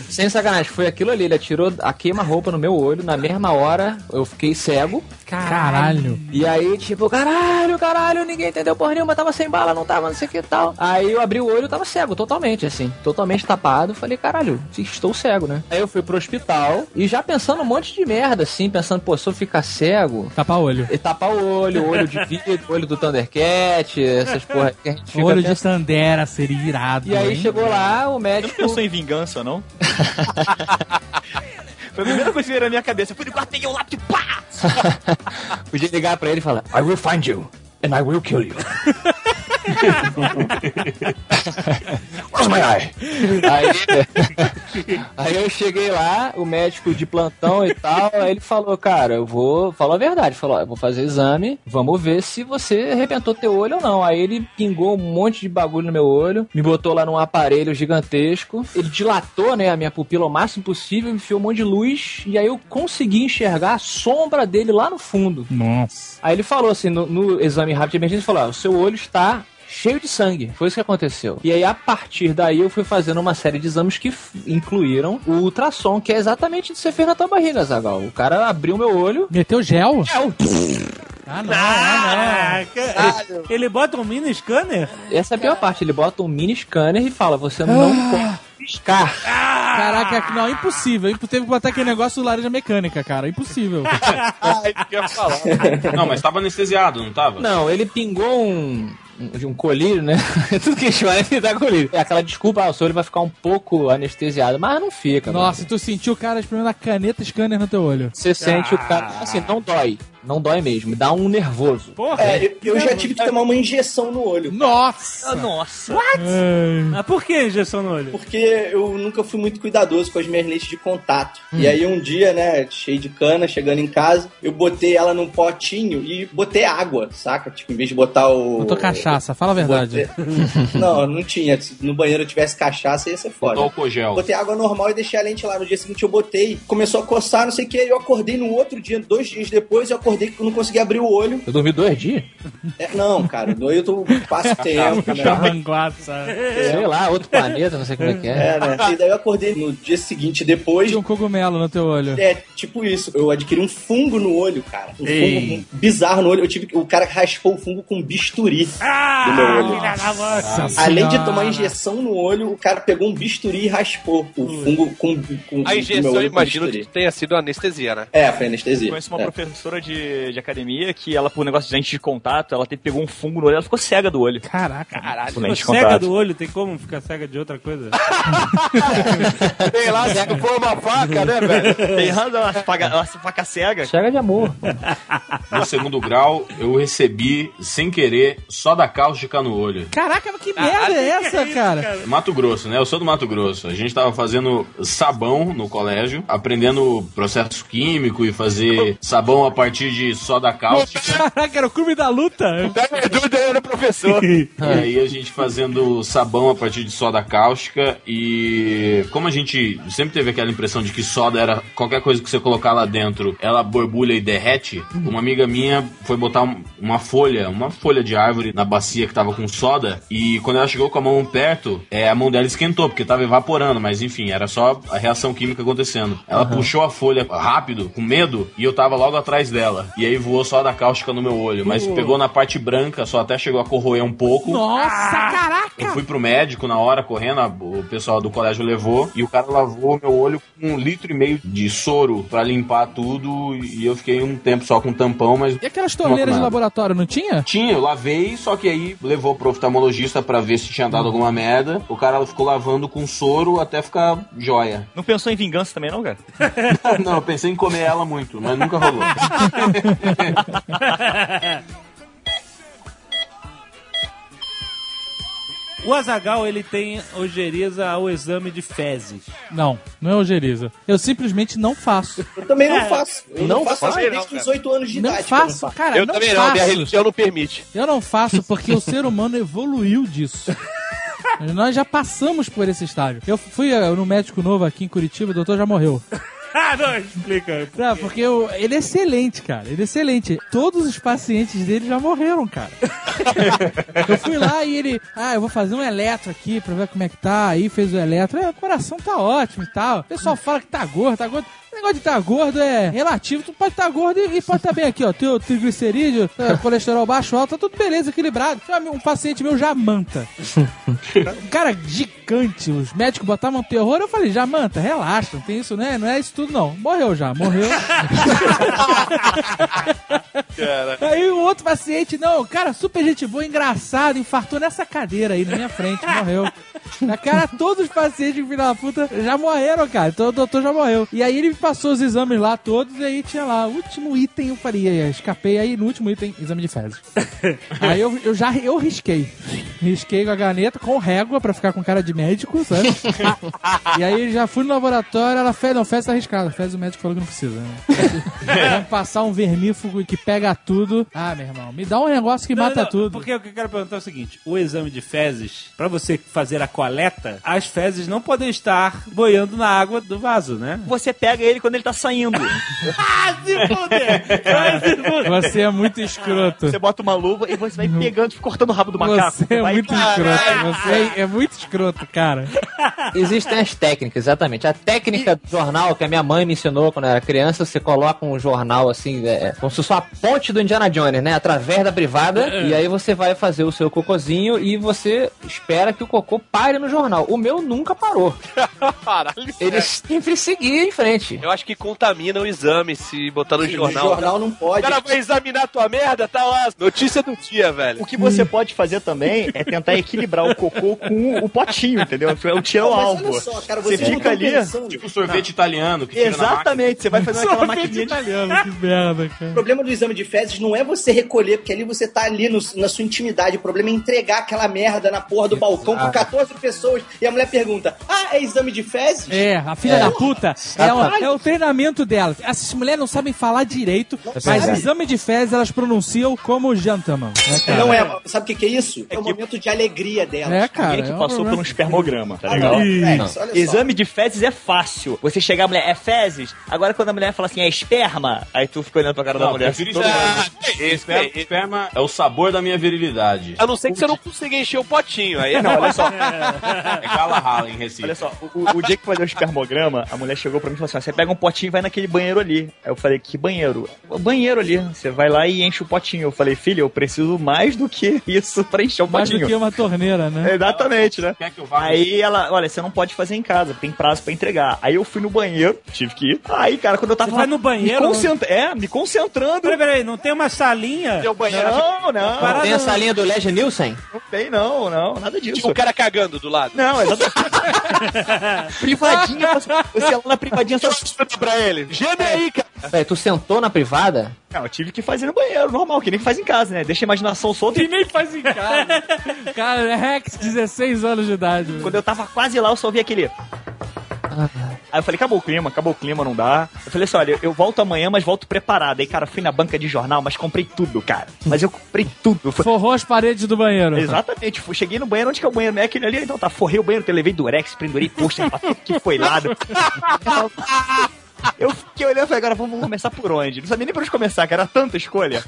Sem sacanagem, foi aquilo ali. Ele atirou a queima-roupa no meu olho. Na mesma hora, eu fiquei cego. Caralho. E aí, tipo, caralho, caralho, ninguém entendeu porra nenhuma, tava sem bala, não tava, não sei o que e tal. Aí eu abri o olho e tava cego, totalmente, assim, totalmente tapado. Falei, caralho, estou cego, né? Aí eu fui pro hospital e já pensando um monte de merda, assim, pensando, pô, se eu ficar cego. Tapa olho. E tapar o olho, olho de vidro, olho do Thundercat, essas porra que a gente fica Olho de pensando. Tandera seria irado. E aí hein? chegou lá, o Você não médico. pensou em vingança, não? Foi a primeira coisa que veio na minha cabeça. Eu fui no quarto, peguei o lápis e pá! Podia ligar pra ele e falar: I will find you and I will kill you. Where's my eye? Aí, aí eu cheguei lá, o médico de plantão e tal, aí ele falou, cara, eu vou. Falou a verdade, falou, ó, eu vou fazer exame, vamos ver se você arrebentou teu olho ou não. Aí ele pingou um monte de bagulho no meu olho, me botou lá num aparelho gigantesco, ele dilatou, né, a minha pupila o máximo possível, enfiou um monte de luz, e aí eu consegui enxergar a sombra dele lá no fundo. Nossa. Aí ele falou assim, no, no exame rápido de emergência, ele falou, ó, o seu olho está cheio de sangue. Foi isso que aconteceu. E aí, a partir daí, eu fui fazendo uma série de exames que incluíram o ultrassom, que é exatamente o que você fez na tua barriga, Zagal. O cara abriu meu olho. Meteu gel? Gel. Ah, não, ah, Caraca! Ele bota um mini scanner? Essa é a pior parte. Ele bota um mini scanner e fala, você não pode piscar. não. Caraca, não, impossível. Impo- Teve que botar aquele negócio do laranja mecânica, cara. Impossível. Ah, isso que eu ia falar. Não, mas tava anestesiado, não tava? Não, ele pingou um. Um- Um colírio, né? Tudo que chama é dar colírio. É aquela desculpa, ah, o seu olho vai ficar um pouco anestesiado, mas não fica. mano. Nossa, e tu sentiu o cara espremendo a caneta scanner no teu olho. Você sente o cara. Assim, não dói. Não dói mesmo. Dá um nervoso. Porra! É, eu, eu já tive que tomar uma injeção no olho. Nossa! Nossa. Mas por que injeção no olho? Porque eu nunca fui muito cuidadoso com as minhas lentes de contato. Hum. E aí um dia, né, cheio de cana, chegando em casa, eu botei ela num potinho e botei água, saca? Tipo, em vez de botar o. Botou cachaça, fala a verdade. Botei- Não, não tinha. Se no banheiro eu tivesse cachaça, ia ser foda. Botou álcool gel. Botei água normal e deixei a lente lá. No dia seguinte eu botei, começou a coçar, não sei o que. Eu acordei no outro dia, dois dias depois, eu acordei que eu não conseguia abrir o olho. Eu dormi dois dias? É, não, cara, no eu tô, passo tempo, né? Chamanguaça. Sei lá, outro planeta, não sei como é que é. É, né? E daí eu acordei no dia seguinte, depois. Tinha um cogumelo no teu olho. É, tipo isso. Eu adquiri um fungo no olho, cara. Um Ei. fungo bizarro no olho. Eu tive, o cara raspou o fungo com bisturi do meu Ah, olho. mãe! Nossa Além de tomar injeção no olho, o cara pegou um bisturi e raspou o fungo com, com A injeção, meu eu olho com imagino que tenha sido anestesia, né? É, foi anestesia. Conheço uma É. professora de, de academia que ela, por negócio de lente de contato, ela pegou um fungo no olho ela ficou cega do olho. Caraca. Caralho, Ficou lente de cega contato. do olho, tem como ficar cega de outra coisa? Sei lá, se tu for uma faca, né, velho? Tem se faca, se faca cega. Chega de amor. No segundo grau, eu recebi, sem querer, só da cáustica no olho. Caraca, mas que merda é essa, cara? Mato Grosso, né? Eu sou do Mato Grosso. A gente tava fazendo sabão no colégio, aprendendo processo químico e fazer sabão a partir de soda cáustica. Caraca, era o clube da luta. Dúvida aí no professor. E aí a gente fazendo sabão a partir de soda cáustica e como a gente sempre teve aquela impressão de que soda era qualquer coisa que você colocar lá dentro, ela borbulha e derrete, uma amiga minha foi botar um- uma folha, uma folha de árvore na bacia que tava com soda e quando ela chegou com a mão perto, é, a mão dela esquentou porque tava evaporando, mas enfim, era só a reação química acontecendo. Ela puxou a folha rápido, com medo, e eu tava logo atrás dela. Dela. E aí voou só da cáustica no meu olho. Mas pegou na parte branca, só até chegou a corroer um pouco. Nossa, Eu caraca! fui pro médico na hora, correndo, a- o pessoal do colégio levou, e o cara lavou meu olho com um litro e meio de soro pra limpar tudo, e eu fiquei um tempo só com tampão, mas... E aquelas torneiras de laboratório, não tinha? Tinha, eu lavei, só que aí levou pro oftalmologista pra ver se tinha dado alguma merda. O cara ficou lavando com soro até ficar joia. Não pensou em vingança também, não, cara? Não, eu pensei em comer ela muito, mas nunca rolou. O Azagal ele tem ojeriza ao exame de fezes. Não, não é ojeriza. Eu simplesmente não faço. Eu também não faço. Eu não, Não faço desde não, os cara. 18 anos de Não idade. que eu faço, cara, Eu não também não, minha faço. religião não permite. Eu não faço porque o ser humano evoluiu disso. Nós já passamos por esse estágio. Eu fui eh, no médico novo aqui em Curitiba, o doutor já morreu. Ah, não, explica. Não, porque eu- ele é excelente, cara. Ele é excelente. Todos os pacientes dele já morreram, cara. eu fui lá e ele, ah, eu vou fazer um eletro aqui pra ver como é que tá. Aí fez o eletro. É, o coração tá ótimo e tal. O pessoal fala que tá gordo, tá gordo. O negócio de estar gordo é relativo. Tu pode estar gordo e, e pode estar bem aqui, ó. Teu triglicerídeo, eh, colesterol baixo, alto, tá tudo beleza, equilibrado. Um paciente meu, Jamanta. Um cara gigante. Os médicos botavam terror. Eu falei, Jamanta, relaxa, não tem isso, né? Não é isso tudo, não. Morreu já, morreu. Aí o outro paciente, não, cara, super gente boa, engraçado, infartou nessa cadeira aí na minha frente, morreu. Na cara, todos os pacientes, filho da puta, já morreram, cara. Então o doutor já morreu. E aí ele me passou os exames lá todos, e aí tinha lá, o último item eu falei, aí, escapei aí no último item, exame de fezes. aí eu, eu já, eu risquei. Risquei com a caneta, com régua, pra ficar com cara de médico, sabe? e aí já fui no laboratório, ela fez, não, fez tá arriscada. Fez o médico falou que não precisa, né? Vamos passar um vermífugo que pega tudo. Ah, meu irmão, me dá um negócio que Não, mata não, tudo. Porque o que eu quero perguntar é o seguinte: o exame de fezes, pra você fazer a coleta, as fezes não podem estar boiando na água do vaso, né? Você pega ele quando ele tá saindo. Ah, se fuder! Vai se fuder! Você é muito escroto. Você bota uma luva e você vai pegando e cortando o rabo do macaco. Você é vai... muito escroto. Você é, é muito escroto, cara. Existem as técnicas, exatamente. A técnica do jornal que a minha mãe me ensinou quando eu era criança, você coloca um jornal assim, é, como se fosse uma ponte do Indiana Jones, né? Através da privada, e aí você vai fazer o seu cocôzinho e você espera que o cocô pare no jornal. O meu nunca parou. Caralho. Ele sempre seguia em frente. Eu acho que contamina o exame se botar no O jornal. jornal não O pode. cara vai examinar tua merda, tá lá. Notícia do dia, velho. O que você pode fazer também é tentar equilibrar o cocô com o potinho, entendeu? É o tiro Não, ao mas alvo. olha só, cara, você vocês não fica tão ali. pensando. Tipo sorvete italiano que tira na máquina. Exatamente, você vai fazendo aquela Sorvete maquininha de italiano, que merda, O cara. problema do exame de fezes não é você recolher, porque ali você tá ali no- na sua intimidade. O problema é entregar aquela merda na porra do balcão com 14 pessoas e a mulher pergunta: Ah, é exame de fezes? É, a filha da puta é o, é o treinamento delas. Essas mulheres não sabem falar direito, mas sabe. exame de fezes elas pronunciam como gentleman. Cara? Não é, sabe o que, que é isso? É, o momento de alegria delas. É, cara. Alguém que é um passou por um problema. espermograma, tá Ah, legal? é, só. Exame de fezes é fácil. Você chegar a mulher, é fezes? Agora quando a mulher fala assim, é esperma, aí tu fica olhando pra cara da Não, mulher. prefiro todo esperma. mundo. Esse, Esperma, esperma é o sabor da minha virilidade. A não ser que você não consiga encher o potinho. Aí Não, olha só, É Galahal em Recife. olha só. O, o- o dia que fazer o espermograma, a mulher chegou pra mim e falou assim: ó, você pega um potinho e vai naquele banheiro ali. Aí eu falei, que banheiro? O banheiro ali. Você vai lá e enche o potinho. Eu falei, filho, eu preciso mais do que isso pra encher o Mais do potinho. que uma torneira, né? Exatamente, né? Quer que eu vá? Aí ela, olha, você não pode fazer em casa, tem prazo pra entregar. Aí eu fui no banheiro, tive que ir. Aí, cara, quando eu tava Você vai no banheiro, Me concentra... É, me concentrando. Peraí, peraí, não tem uma salinha? Tem o banheiro. Não, não, Para- Tem essa linha do Leslie Nielsen? não tem, não, não, nada disso. Tipo, o cara cagando do lado. Não, exatamente. privadinha, você você lá na privadinha só. Pra ele. Geme aí, cara. Peraí, tu sentou na privada? Não, eu tive que fazer no banheiro, normal, que nem faz em casa, né? Deixa a imaginação solta E e nem faz em casa. Cara, é Rex, 16 anos de idade. quando eu tava quase lá, eu só ouvi aquele. Aí eu falei, acabou o clima, acabou o clima, não dá. Eu falei assim, olha, eu volto amanhã, mas volto preparado. Aí, cara, fui na banca de jornal, mas comprei tudo, cara. Mas eu comprei tudo. Forrou as paredes do banheiro. Exatamente, fui, cheguei no banheiro, onde que é o banheiro? Não é aquele ali? Então tá, forrei o banheiro, levei durex, pendurei pra tudo que foi lado. Eu fiquei olhando e falei, agora vamos começar por onde? Não sabia nem por onde começar, que era tanta escolha.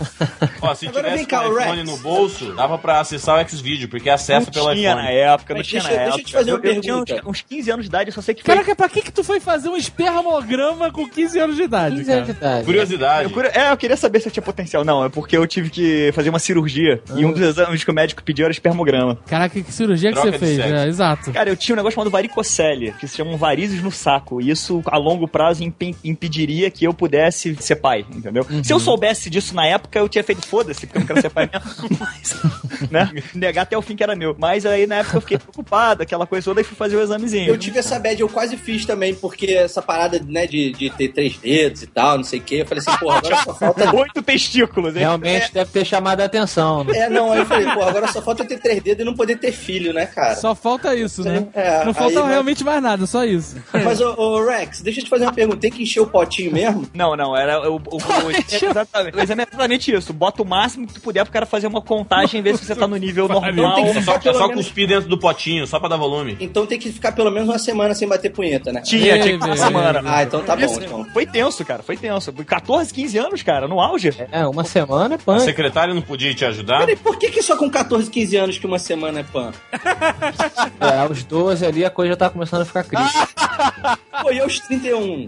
Ó, se Agora tivesse cá, o iPhone no bolso, dava pra acessar o Xvideo, porque acessa Não pelo tinha iPhone. na época, não Mas tinha deixa- na deixa eu época. te fazer uma eu tinha uns, pergunta. uns 15 anos de idade, eu só sei que foi... Caraca, pra que que tu foi fazer um espermograma com 15 anos de idade, 15 anos de idade. Curiosidade. Eu, é, eu queria saber se eu tinha potencial. Não, é porque eu tive que fazer uma cirurgia. E um dos exames que o médico pediu era espermograma. Caraca, que cirurgia que Troca você de fez? sexo. É, exato. Cara, eu tinha um negócio chamado varicocele, que se chamam varizes no saco. E isso, a longo prazo, impediria que eu pudesse ser pai, entendeu? Se eu soubesse disso na época, eu tinha feito foda-se, porque eu não quero ser pai mesmo. Mas, né? Negar até o fim que era meu. Mas aí, na época, eu fiquei preocupado, aquela coisa toda, e fui fazer o examezinho. Eu tive essa bad, eu quase fiz também, porque essa parada, né, de, de ter três dedos e tal, não sei o quê. Eu falei assim, porra, agora só falta. Oito testículos, hein? Realmente deve ter chamado a atenção. né? É, não, aí eu falei, pô, agora só falta eu ter três dedos e não poder ter filho, né, cara? Só falta isso, né? É, Não falta aí, mas- realmente mais nada, só isso. Mas, ô, ô, Rex, deixa eu te fazer uma pergunta. Tem que encher o potinho mesmo? Não, não, era o, o, o, o- exatamente, é exatamente isso. Bota o máximo que tu puder pro cara fazer uma contagem e ver se você tá no nível normal. tem que É só, Pelo só menos- cuspir dentro do potinho, só pra dar volume. Então tem que ficar pelo menos uma semana sem bater punheta, né? Tinha, tinha que uma velho. semana. Ah, então tá bom, então. Foi tenso, cara, foi tenso. 14, 15 anos, cara, no auge. É, uma semana é A punk. secretária não podia te ajudar? Peraí, por que, que só com 14, 15 anos que uma semana é pan? É, aos 12 ali a coisa já tá começando a ficar crítica. Pô, e aos 31?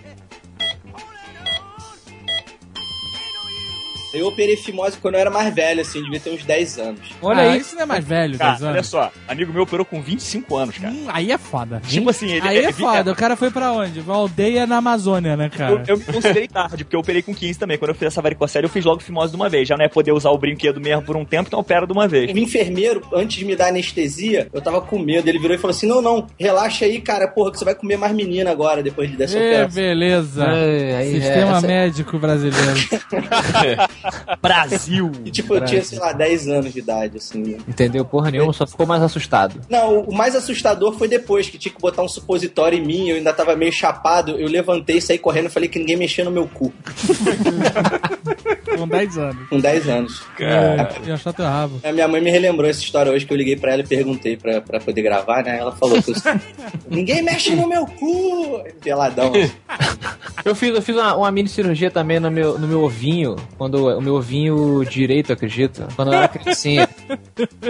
Eu operei fimose quando eu era mais velho, assim, devia ter uns 10 anos. Olha Ah, aí, isso não é mais velho, Cara, 10 olha anos. só, amigo meu operou com 25 anos, cara. Hum, aí é foda. Tipo assim, ele Aí é é- foda. O cara foi pra onde? Uma aldeia na Amazônia, né, Eu, cara? eu me considerei tarde, porque eu operei com 15 também. Quando eu fiz essa varicocele, eu fiz logo fimose de uma vez. Já não é poder usar o brinquedo mesmo por um tempo, então opera de uma vez. O enfermeiro, antes de me dar anestesia, eu tava com medo. Ele virou e falou assim: Não, não, relaxa aí, cara, porra, que você vai comer mais menina agora, depois dessa É, operação. beleza. É, aí, Sistema é, essa- médico brasileiro. Brasil! E tipo, eu tinha, sei lá, 10 anos de idade, assim. Entendeu porra nenhuma, só ficou mais assustado. Não, o mais assustador foi depois, que tinha que botar um supositório em mim, eu ainda tava meio chapado, eu levantei, saí correndo e falei que ninguém mexia no meu cu. Com 10 anos. Com 10 anos. É, ia achar teu rabo. A minha mãe me relembrou essa história hoje que eu liguei pra ela e perguntei pra, pra poder gravar, né? Ela falou que eu- ninguém mexe no meu cu! Peladão. Eu fiz, eu fiz uma, uma mini cirurgia também no meu, no meu ovinho, quando o meu ovinho direito, acredito, quando eu era criancinha.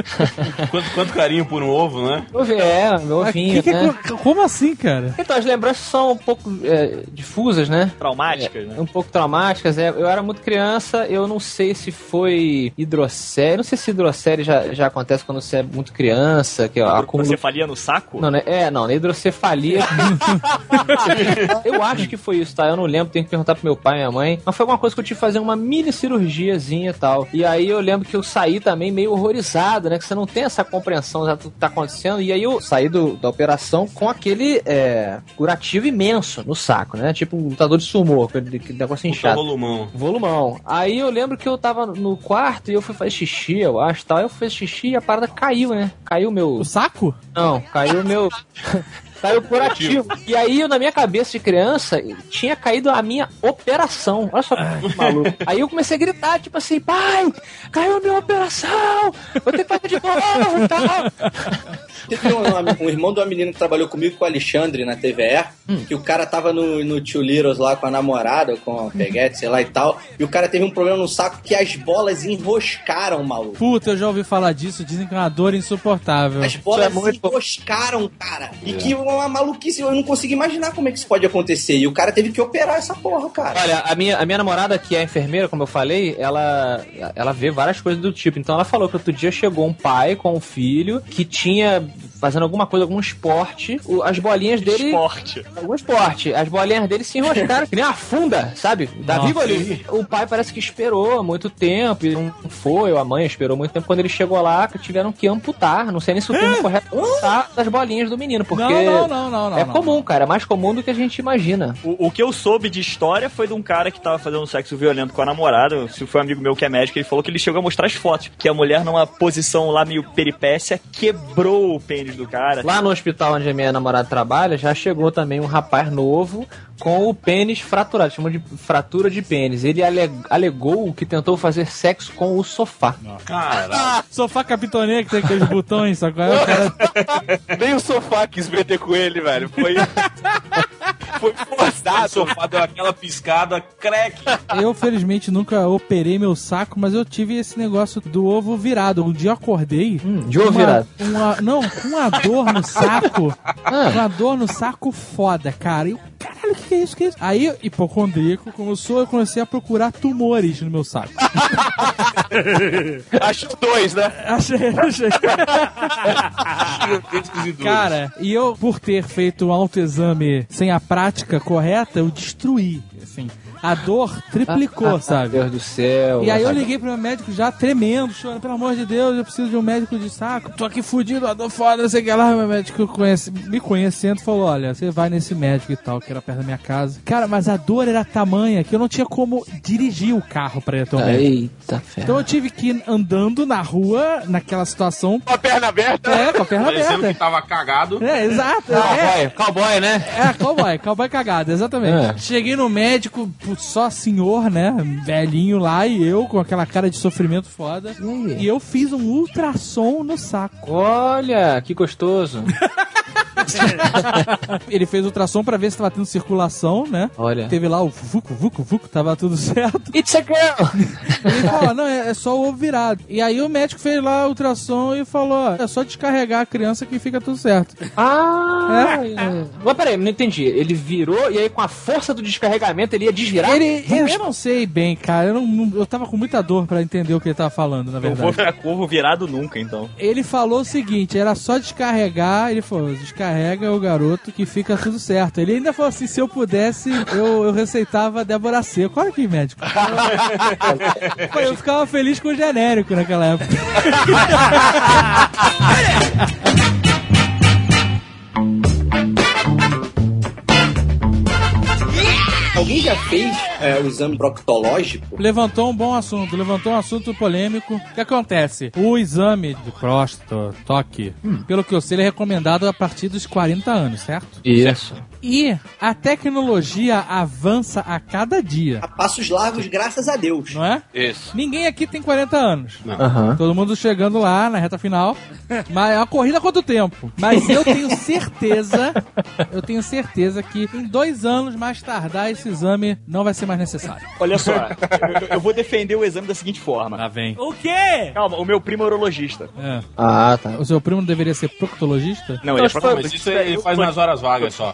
Quanto, quanto carinho por um ovo, né? Ouvi- É, meu ovinho, que que é né? co- como assim, cara? Então, as lembranças são um pouco é, difusas, né? Traumáticas, né? Um pouco traumáticas. É, eu era muito criança, eu não sei se foi hidrocele. Não sei se hidrocele já, já acontece quando você é muito criança, que ó, acúmulo Você falia no saco? Não, né? É, não, na hidrocefalia. eu acho que foi isso, tá? Eu não lembro, tenho que perguntar pro meu pai e minha mãe. Mas foi alguma coisa que eu tive que fazer uma mini cirurgiazinha e tal. E aí eu lembro que eu saí também meio horrorizado, né? Que você não tem essa compreensão do que tá acontecendo. E aí eu saí do- da operação com aquele é, curativo imenso no saco, né? Tipo um lutador de sumô, aquele negócio inchado. volumão. Volumão. Aí eu lembro que eu tava no quarto e eu fui fazer xixi, eu acho, tal. Eu fiz xixi e a parada caiu, né? Caiu meu. O saco? Não, caiu o meu. Caiu o curativo. E aí, eu, na minha cabeça de criança, tinha caído a minha operação. Olha só que maluco. Aí eu comecei a gritar, tipo assim, pai, caiu a minha operação! Vou ter que fazer de novo e tal. Teve um, um irmão de uma menina que trabalhou comigo, com o Alexandre, na TVE, que o cara tava no, no Tio Littles lá com a namorada, com a Peguete, sei lá e tal, e o cara teve um problema no saco que as bolas enroscaram, maluco. Puta, eu já ouvi falar disso, dizem que é uma dor insuportável. As bolas é muito- enroscaram, cara. E que uma maluquice, eu não consigo imaginar como é que isso pode acontecer. E o cara teve que operar essa porra, cara. Olha, a minha, a minha namorada, que é enfermeira, como eu falei, ela, ela vê várias coisas do tipo. Então ela falou que outro dia chegou um pai com um filho que tinha fazendo alguma coisa, algum esporte, as bolinhas dele. Esporte. Algum esporte. As bolinhas dele se enroscaram, que nem uma funda, sabe? Da Nossa. vivo ali. O pai parece que esperou muito tempo, e não foi, ou a mãe esperou muito tempo. Quando ele chegou lá, que tiveram que amputar. Não sei nem se o termo correto é amputar das bolinhas do menino, porque. Não, não, não, não, não. é não. comum, cara. É mais comum do que a gente imagina. O, o que eu soube de história foi de um cara que tava fazendo sexo violento com a namorada. Se foi um amigo meu que é médico, ele falou que ele chegou a mostrar as fotos. Que a mulher, numa posição lá meio peripécia, quebrou o pênis do cara. Lá no hospital onde a minha namorada trabalha, já chegou também um rapaz novo com o pênis fraturado, chama de fratura de pênis. Ele ale- alegou que tentou fazer sexo com o sofá. Caralho. Sofá capitonê que tem aqueles botões, o cara Nem o sofá quis meter com ele, velho. Foi. O sofá deu aquela piscada, crack. Eu, felizmente, nunca operei meu saco, mas eu tive esse negócio do ovo virado. Um dia eu acordei. de ovo uma- virado. uma- não, com uma dor no saco. Ah. Uma dor no saco foda, cara. E eu, caralho, o que, que é isso? Que é isso? Aí, hipocondríaco, como eu sou, eu comecei a procurar tumores no meu saco. Achou dois, né? Achei, achei. Cara, e eu, por ter feito um autoexame sem a prática correta, eu destruí. Assim, a dor triplicou, sabe? Deus do céu. E aí eu liguei pro meu médico já tremendo, chorando, pelo amor de Deus, eu preciso de um médico de saco, tô aqui fudido, a dor foda, não sei o que lá. Meu médico conhece, me conhecendo falou: olha, você vai nesse médico e tal, que era perto da minha casa. Cara, mas a dor era tamanha que eu não tinha como dirigir o carro pra ir até o médico. Eita, ferro. Então eu tive que ir andando na rua, naquela situação. Com a perna aberta. É, com a perna Parecendo aberta. que tava cagado. É, exato. Cowboy, É, cowboy, né? é, cowboy, cowboy cagado, exatamente. É. Cheguei no médico, putz, só senhor, né? Velhinho lá e eu com aquela cara de sofrimento foda. E? E eu fiz um ultrassom no saco. Olha, que gostoso. Ele fez ultrassom pra ver se tava tendo circulação, né? Olha. Teve lá o vucu, vucu, vucu, tava tudo certo. It's a girl! Ele falou, não, é, é só o ovo virado. E aí o médico fez lá o ultrassom e falou, é só descarregar a criança que fica tudo certo. Ah! É. Mas peraí, não entendi. Ele virou e aí com a força do descarregamento ele ia desvirar? Ele, eu, eu não sei bem, cara, eu, não, eu tava com muita dor pra entender o que ele tava falando, na Não vou verdade. virar corvo virado nunca, então. Ele falou o seguinte, era só descarregar, ele falou, descarrega o garoto que fica tudo certo. Ele ainda falou assim, se eu pudesse, eu, eu receitava Débora Seco. Olha que médico. Pô, eu ficava feliz com o genérico naquela época. Alguém já fez é, o exame proctológico? Levantou um bom assunto, levantou um assunto polêmico. O que acontece? O exame de próstata, toque, pelo que eu sei, ele é recomendado a partir dos 40 anos, certo? Isso. E a tecnologia avança a cada dia, A passos largos, graças a Deus. não é? Isso. Ninguém aqui tem 40 anos. Aham. Todo mundo chegando lá na reta final. Mas é uma corrida quanto tempo? Mas eu tenho certeza, eu tenho certeza que em dois anos mais tardar esse exame não vai ser mais necessário. Olha só, eu, eu vou defender o exame da seguinte forma. vem. O quê? Calma, o meu primo é urologista. É. Ah, tá. O seu primo não deveria ser proctologista? Não, ele é Mas provavelmente. isso ele faz nas horas vagas só.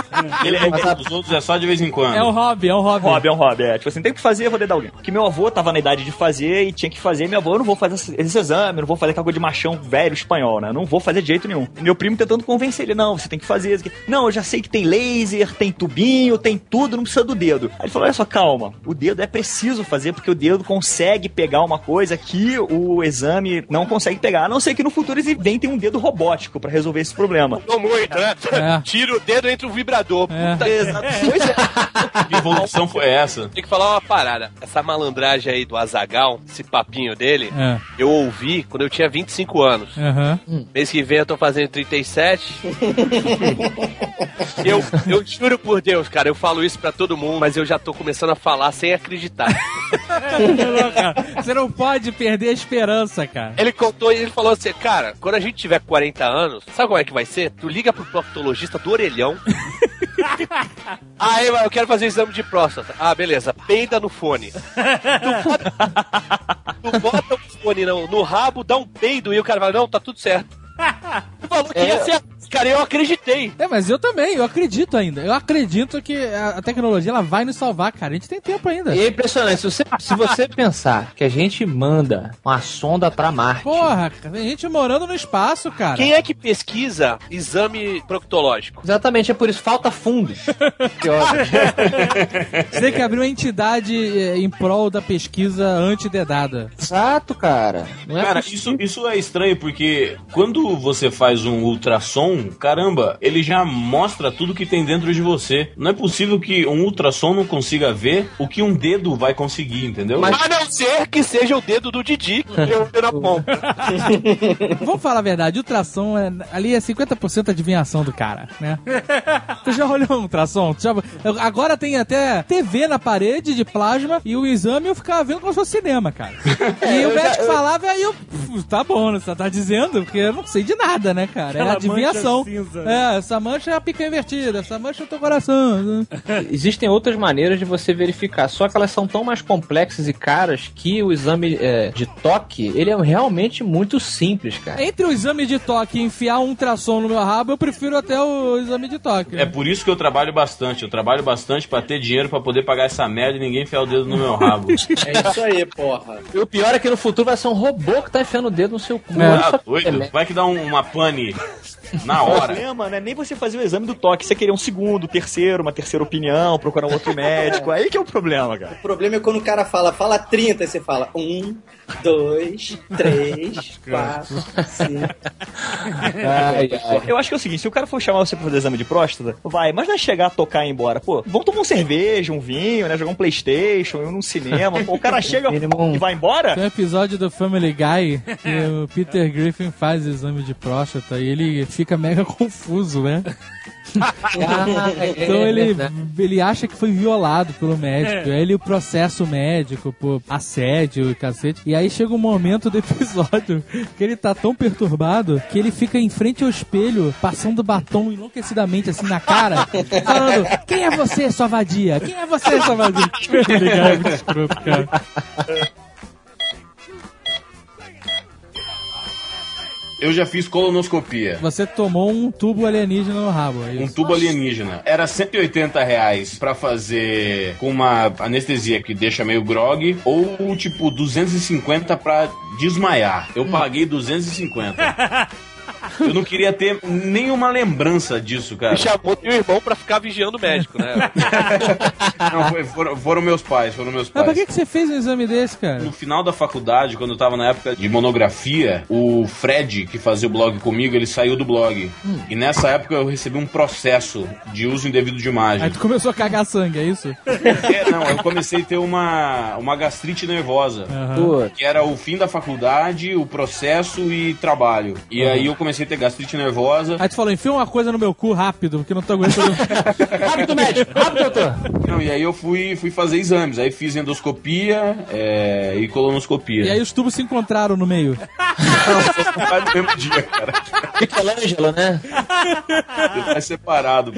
Ele é os outros é só de vez em quando. É um hobby, é um hobby. Hobby, é um hobby, é. Tipo assim, tem que fazer, eu vou dedar alguém. Porque meu avô tava na idade de fazer e tinha que fazer. Meu avô, eu não vou fazer esse, exame, não vou fazer aquela coisa de machão velho espanhol, né? Não vou fazer de jeito nenhum. E meu primo tentando convencer ele, não, você tem que fazer isso aqui. Não, eu já sei que tem laser, tem tubinho, tem tudo, não precisa do dedo. Aí ele falou, olha só, calma, o dedo é preciso fazer porque o dedo consegue pegar uma coisa que o exame não consegue pegar. A não ser que no futuro eles inventem um dedo robótico pra resolver esse problema. Não muito, né? É. Tira o dedo entre o vibrador. É. Puta Exato. Pois é. Que evolução foi essa? Tem que falar uma parada. Essa malandragem aí do Azagal, esse papinho dele, É. eu ouvi quando eu tinha 25 anos. Aham. Mês que vem eu tô fazendo 37. eu, eu juro por Deus, cara, eu falo isso pra todo mundo, mas eu já tô começando a falar sem acreditar. Não, Você não pode perder a esperança, cara. Ele contou e ele falou assim, cara, quando a gente tiver 40 anos, sabe como é que vai ser? Tu liga pro proctologista do orelhão. Aí, eu quero fazer exame de próstata. Ah, beleza. Peida no fone. Tu bota, tu bota o fone no, no rabo, dá um peido e o cara fala, não, tá tudo certo. Tu falou que ia ser... Cara, eu acreditei. É, mas eu também, eu acredito ainda. Eu acredito que a tecnologia ela vai nos salvar, cara. A gente tem tempo ainda. E é impressionante, se você, se você pensar que a gente manda uma sonda pra Marte. Porra, cara, tem gente morando no espaço, cara. Quem é que pesquisa exame proctológico? Exatamente, é por isso, falta fundos. Que óbvio. Você tem que abrir uma entidade eh, em prol da pesquisa antidedada. Exato, cara. Não é Cara, possível. isso, isso é estranho porque quando você faz um ultrassom, caramba, ele já mostra tudo que tem dentro de você. Não é possível que um ultrassom não consiga ver o que um dedo vai conseguir, entendeu? A não ser que seja o dedo do Didi que na ponta. Vamos falar a verdade, ultrassom é, ali é 50% adivinhação do cara, né? tu já olhou um ultrassom? Já- agora tem até TV na parede de plasma e o exame eu ficava vendo como se fosse cinema, cara. E o médico falava e eu, "Pff, tá bom, você tá dizendo, porque eu não sei de nada, né, cara? É Aquela adivinhação. Coração. cinza. É, essa mancha é a pica invertida, essa mancha é o teu coração. Existem outras maneiras de você verificar, só que elas são tão mais complexas e caras que o exame é, de toque, ele é realmente muito simples, cara. Entre o exame de toque e enfiar um ultrassom no meu rabo, eu prefiro até o exame de toque. É por isso que eu trabalho bastante. Eu trabalho bastante pra ter dinheiro pra poder pagar essa merda e ninguém enfiar o dedo no meu rabo. É isso aí, porra. E o pior é que no futuro vai ser um robô que tá enfiando o dedo no seu cu. É. Ah, doido? Vai que dá um- uma pane na O hora. problema não é nem você fazer o exame do toque, você querer um segundo, terceiro, uma terceira opinião, procurar um outro médico. Aí que é o problema, cara. O problema é quando o cara fala, fala 30, aí você fala 1, 2, 3, 4, 5. Ai, ai. Eu acho que é o seguinte, se o cara for chamar você pra fazer exame de próstata, vai, mas não é chegar a tocar e ir embora. Pô, vamos tomar uma cerveja, um vinho, né? Jogar um Playstation, ir num cinema. Pô, o cara chega Mínimo um- e vai embora. Tem um episódio do Family Guy que o Peter Griffin faz exame de próstata e ele fica mega confuso, né? Ah, é- Então é ele, verdade. ele acha que foi violado pelo médico. Aí ele processa o médico por assédio e cacete. E aí chega um momento do episódio que ele tá tão perturbado que ele fica em frente ao espelho, passando batom enlouquecidamente assim na cara, falando: Quem é você, sua vadia? Quem é você, sua vadia? É muito escroto, cara. Eu já fiz colonoscopia. Você tomou um tubo alienígena no rabo. é Um tubo alienígena. Era 180 reais pra fazer com uma anestesia que deixa meio grog, ou tipo 250 pra desmaiar. Eu paguei 250. Eu não queria ter nenhuma lembrança disso, cara. E chamou teu irmão pra ficar vigiando o médico, né? Não, foi- foram, foram meus pais, foram meus Mas pais. pra que, que você fez um exame desse, cara? No final da faculdade, quando eu tava na época de monografia, o Fred, que fazia o blog comigo, ele saiu do blog. E nessa época eu recebi um processo de uso indevido de imagem. Aí tu começou a cagar sangue, é isso? É, não, eu comecei a ter uma, uma gastrite nervosa. Pô, Que era o fim da faculdade, o processo e trabalho. E aí eu comecei a ter gastrite nervosa. Aí tu falou, enfia uma coisa no meu cu rápido, porque não tô aguentando. Rápido, médico! Rápido, doutor! Não, e aí eu fui, fui fazer exames. Aí fiz endoscopia é, e colonoscopia. e aí os tubos se encontraram no meio. No mesmo dia, cara. Michelangelo, né? Vai separado.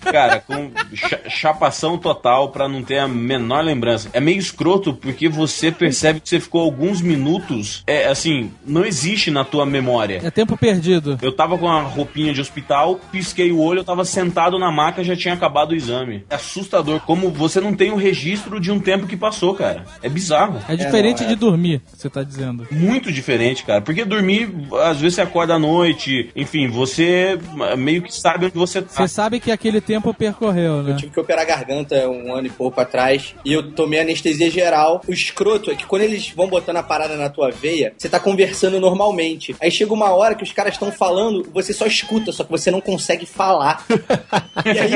Cara, com cha- chapação total pra não ter a menor lembrança. É meio escroto porque você percebe que você ficou alguns minutos. É assim, não existe na tua memória. É tempo perdido. Eu tava com a roupinha de hospital, pisquei o olho, eu tava sentado na maca, já tinha acabado o exame. É assustador como você não tem o registro de um tempo que passou, cara. É bizarro. É diferente não, é. de dormir, você tá dizendo. Muito diferente, cara. Porque dormir, às vezes você acorda à noite, enfim, você meio que sabe onde você tá. Você sabe que aquele tempo percorreu, né? Tive que operar a garganta um ano e pouco atrás e eu tomei anestesia geral. O escroto é que quando eles vão botando a parada na tua veia, você tá conversando normalmente. Aí chega uma hora que os caras estão falando, você só escuta, só que você não consegue falar. e aí,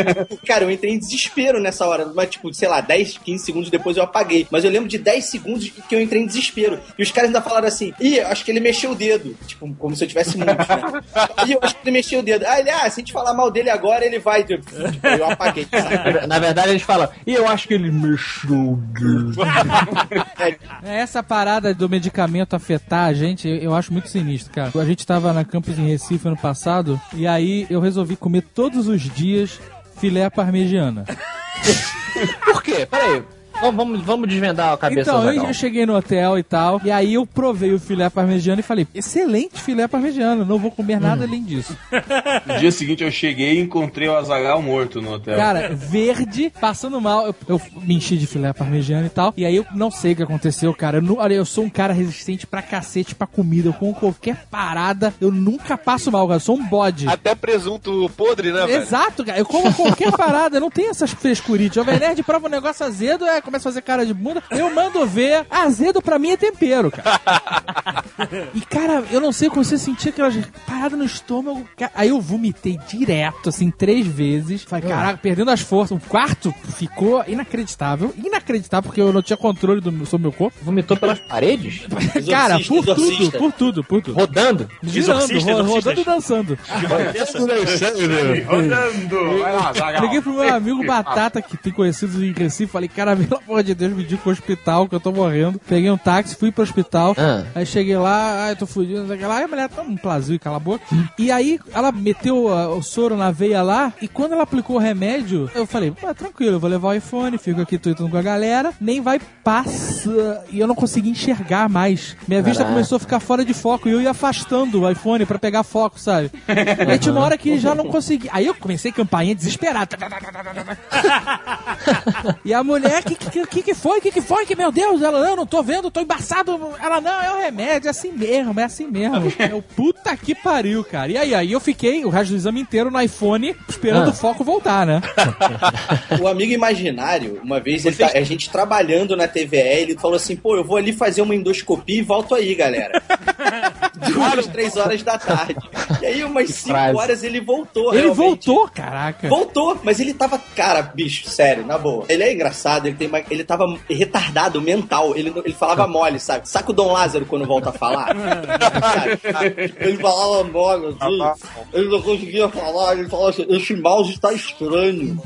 cara, eu entrei em desespero nessa hora. Mas, tipo, sei lá, 10, 15 segundos depois eu apaguei. Mas eu lembro de 10 segundos que eu entrei em desespero. E os caras ainda falaram assim: ih, acho que ele mexeu o dedo. Tipo, como se eu tivesse muitos, né? E eu acho que ele mexeu o dedo. Ah, ele, ah, se a gente falar mal dele agora, ele vai. Tipo, eu apaguei, sabe? Na verdade, eles falam, e eu acho que ele mexeu. É, Essa parada do medicamento afetar a gente, eu- eu acho muito sinistro, cara. A gente tava na campus em Recife ano passado, e aí eu resolvi comer todos os dias filé parmegiana. Por quê? Peraí. Vamos, vamos, vamos desvendar a cabeça Então, eu, eu cheguei no hotel e tal, e aí eu provei o filé parmegiana e falei, excelente filé parmegiana, não vou comer nada além disso. No dia seguinte eu cheguei e encontrei o Azagal morto no hotel. Cara, verde, passando mal. Eu, eu me enchi de filé parmegiana e tal. E aí eu não sei o que aconteceu, cara. Eu, olha, eu sou um cara resistente pra cacete pra comida. Eu como qualquer parada, eu nunca passo mal, cara. Eu sou um bode. Até presunto podre, né, velho? Exato, cara. Eu como qualquer parada, eu não tenho essas frescurites. Jovem Nerd prova um negócio azedo, é, começa a fazer cara de bunda. Eu mando ver. Azedo pra mim é tempero, cara. E, cara, eu não sei como você sentia aquelas paradas no estômago. Aí eu vomitei direto, assim, três vezes. Falei, caraca, perdendo as forças. O quarto ficou inacreditável. Inacreditável, porque eu não tinha controle do, sobre o meu corpo. Vomitou pelas paredes? cara, Exorcista, por tudo, exorcista. por tudo, por tudo. Rodando? Girando, ro- rodando e dançando. Rodando! Vai lá, Azaghal. Liguei pro meu amigo Batata, que tem conhecidos em Recife, falei, cara, amor de Deus, me diga pro hospital que eu tô morrendo. Peguei um táxi, fui pro hospital. Ah. Aí cheguei lá, ai, tô fudido, sei lá. Aí a mulher tá um plazio, cala a boca. E aí ela meteu ah, o soro na veia lá. E quando ela aplicou o remédio, eu falei, ah, tranquilo, eu vou levar o iPhone, fico aqui tweetando com a galera. Nem vai passa. E eu não consegui enxergar mais. Minha vista Caraca. começou a ficar fora de foco. E eu ia afastando o iPhone pra pegar foco, sabe? E aí tinha uma hora que já não consegui. Aí eu comecei a campainha desesperada. E a mulher, que que, que que foi? Que que foi? Que meu Deus, ela, não, eu não tô vendo, tô embaçado. Ela, não, é o remédio, é assim mesmo, é assim mesmo. É o puta que pariu, cara. E aí, aí eu fiquei o resto do exame inteiro no iPhone esperando Ah. o foco voltar, né? O amigo imaginário, uma vez ele tá- a gente trabalhando na TVE, ele falou assim: pô, eu vou ali fazer uma endoscopia e volto aí, galera. Duas, três horas da tarde. E aí, umas cinco frase. horas ele voltou. Ele realmente. voltou, caraca. Voltou, mas ele tava, cara, bicho, sério, na boa. Ele é engraçado, ele tem uma- ele tava retardado mental, ele, ele falava mole, sabe? Saca o Dom Lázaro quando volta a falar? Sabe? Ele falava mole, assim, ele não conseguia falar, ele falava assim, esse mouse tá estranho.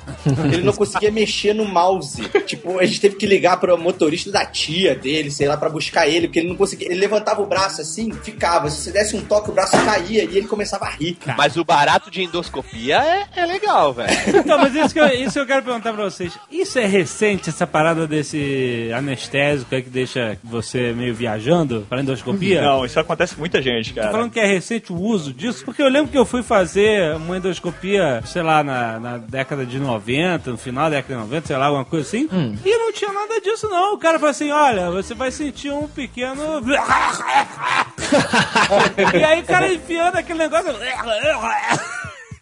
Ele não conseguia mexer no mouse. Tipo, a gente teve que ligar pro motorista da tia dele, sei lá, pra buscar ele, porque ele não conseguia. Ele levantava o braço assim, ficava. Se você desse um toque, o braço caía e ele começava a rir. Mas o barato de endoscopia é, é legal, velho. Então, mas isso que, eu, isso eu quero perguntar pra vocês. Isso é recente, essa parada desse anestésico aí que deixa você meio viajando pra endoscopia? Não, isso acontece com muita gente, Tô cara. falando que é recente o uso disso, porque eu lembro que eu fui fazer uma endoscopia, sei lá, na, na década de 90, no final da década de 90, sei lá, alguma coisa assim, e não tinha nada disso não. O cara falou assim, olha, você vai sentir um pequeno... e aí o cara enfiando aquele negócio...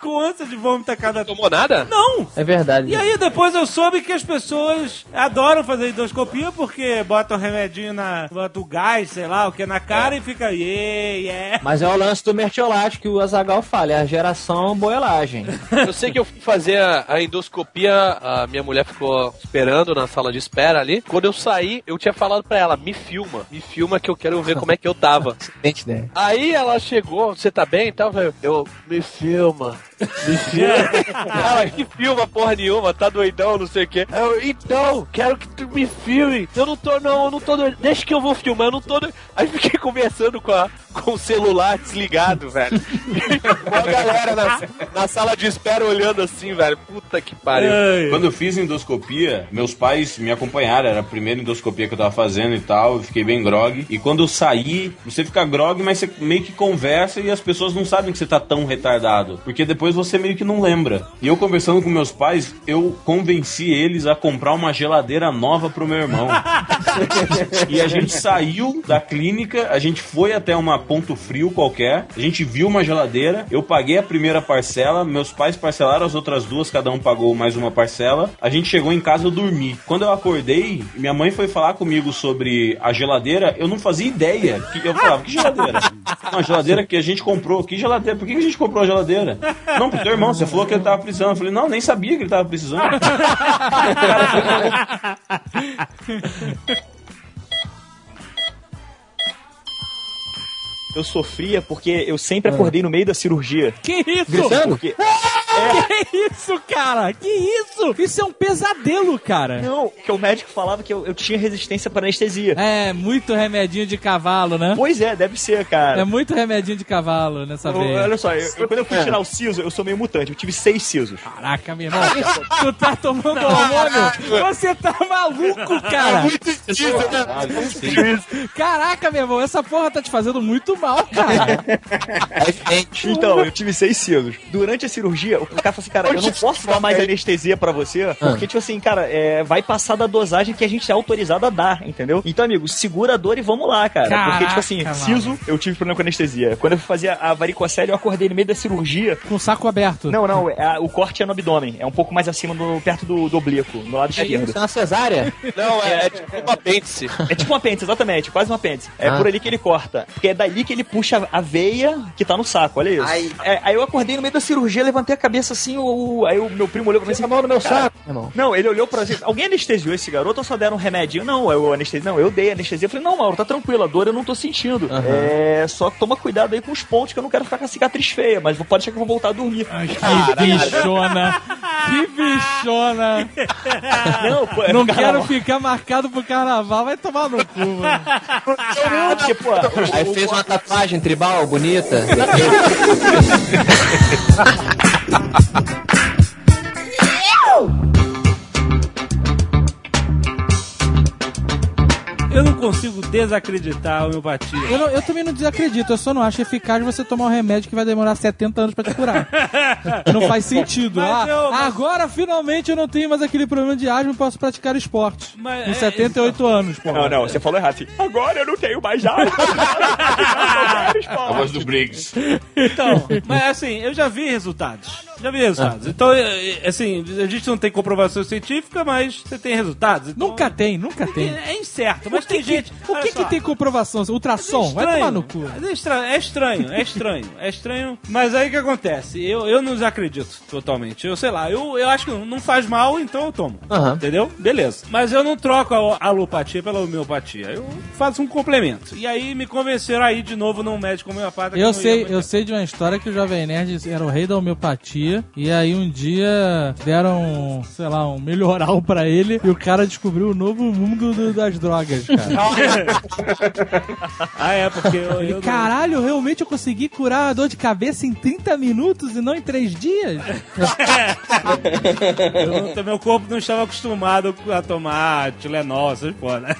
com ânsia de vômito a cada... Tomou nada? Não! É verdade. E aí depois eu soube que as pessoas adoram fazer endoscopia porque botam remedinho na. botam o gás, sei lá, o que na cara e fica. Yeah, yeah. Mas é o lance do mertiolate que o Azagal fala, é a geração boelagem. Eu sei que eu fui fazer a, endoscopia, a minha mulher ficou esperando na sala de espera ali. Quando eu saí, eu tinha falado pra ela, me filma, me filma que eu quero ver como é que eu tava. Excelente ideia. Aí ela chegou, você tá bem e tal? Eu, eu, me filma. Me filma. ela, que filma porra nenhuma, tá doidão, não sei o quê. Eu, então, quero que tu me filme. Eu não tô, não, eu não tô doido. Deixa que eu vou filmar, eu não tô doido. Aí fiquei conversando com, a, com o celular desligado, velho. Uma galera na, na sala de espera olhando assim, velho. Puta que pariu. Quando eu fiz endoscopia, meus pais me acompanharam. Era a primeira endoscopia que eu tava fazendo e tal. Eu fiquei bem grog. E quando eu saí, você fica grog, mas você meio que conversa e as pessoas não sabem que você tá tão retardado. Porque depois você meio que não lembra. E eu conversando com meus pais, eu convenci eles a comprar uma geladeira nova pro meu irmão. e a gente saiu da clínica, a gente foi até uma ponto frio qualquer, a gente viu uma geladeira, eu paguei a primeira parcela, meus pais parcelaram as outras duas, cada um pagou mais uma parcela. A gente chegou em casa, eu dormi. Quando eu acordei, minha mãe foi falar comigo sobre a geladeira, eu não fazia ideia. Que, eu falava, que geladeira? Uma geladeira que a gente comprou. Que geladeira? Por que a gente comprou a geladeira? Não, pro teu irmão, você falou que ele tava precisando. Eu falei, não, nem sabia que ele tava precisando. Eu sofria porque eu sempre acordei no meio da cirurgia. Que isso? Gritando? Porque Que isso, cara? Que isso? Isso é um pesadelo, cara. Não, que o médico falava que eu, eu tinha resistência para anestesia. É, muito remedinho de cavalo, né? Pois é, deve ser, cara. É muito remedinho de cavalo nessa Eu- veia. olha só, eu- eu- quando eu fui tirar o siso, eu sou meio mutante. Eu tive seis sisos. Caraca, meu irmão. tu tá tomando hormônio? Você tá maluco, cara. Caralho, sim. Caraca, meu irmão, essa porra tá te fazendo muito mal, cara. É. Então, eu tive seis sisos. Durante a cirurgia, o cara falou assim, cara, eu não posso dar mais anestesia pra você, porque, tipo assim, cara, é, vai passar da dosagem que a gente é autorizado a dar, entendeu? Então, amigo, segura a dor e vamos lá, cara. porque, Caraca, tipo assim, mano. siso, eu tive problema com anestesia. Quando eu fazia a varicocele, eu acordei no meio da cirurgia. Com o saco aberto. Não, não, é a- o corte é no abdômen. É um pouco mais acima, do, perto do, do oblíquo, no lado É esquerdo. isso, é uma cesárea? Não, é, é tipo um apêndice. É tipo um apêndice, exatamente, quase um apêndice. É Ah. por ali que ele corta. Porque é dali que ele puxa a veia que tá no saco, olha isso. Ai. É, aí eu acordei no meio da cirurgia, levantei a cabeça assim, o, o- aí o meu primo olhou pra mim assim. a mão no meu "Cara, saco, irmão. Não, ele olhou pra gente. Alguém anestesiou esse garoto ou só deram um remedinho? Não, eu anestesia. Não, eu dei anestesia. Eu falei, não, Mauro, tá tranquilo, a dor eu não tô sentindo. É. Só toma cuidado aí com os pontos que eu não quero ficar com a cicatriz feia, mas pode deixar que eu vou voltar a dormir. Que bichona. Que bichona! Não, pô, é Não quero ficar marcado pro carnaval, vai tomar no cu, mano. Porque, pô, Aí fez uma tatuagem tribal bonita. ハハハハ! Eu não consigo desacreditar a homeopatia. Eu, não- eu também não desacredito, eu só não acho eficaz você tomar um remédio que vai demorar 70 anos pra te curar. não faz sentido. Mas Ah, eu- mas- Agora finalmente eu não tenho mais aquele problema de asma e posso praticar esporte. Mas Com é- 78 anos, pô. Não, não, você falou errado. Assim, Agora eu não tenho mais arma. A voz do Briggs. Então, mas assim, eu já vi resultados. Já vi resultados. Então, é, é, assim, a gente não tem comprovação científica, mas você tem resultados. Então, Nunca tem, nunca tem. É, é incerto, mas O que tem que- gente. O que que tem comprovação? Ultrassom? Vai tomar no cu. Mas É estranho, é estranho, é estranho, é estranho. Mas aí o que acontece? Eu, eu não desacredito totalmente. Eu sei lá, eu, eu acho que não faz mal, então eu tomo. Entendeu? Beleza. Mas eu não troco a alopatia pela homeopatia. Eu faço um complemento. E aí me convenceram a ir de novo num médico homeopata. Eu sei, eu sei de uma história que o Jovem Nerd era o rei da homeopatia e aí um dia deram, sei lá, um melhoral pra ele e o cara descobriu o novo mundo do- das drogas, cara. Ah, é, porque eu. eu não- Caralho, realmente eu consegui curar a dor de cabeça em 30 minutos e não em 3 dias? eu não- meu corpo não estava acostumado a tomar Tilenol, essas porra, né?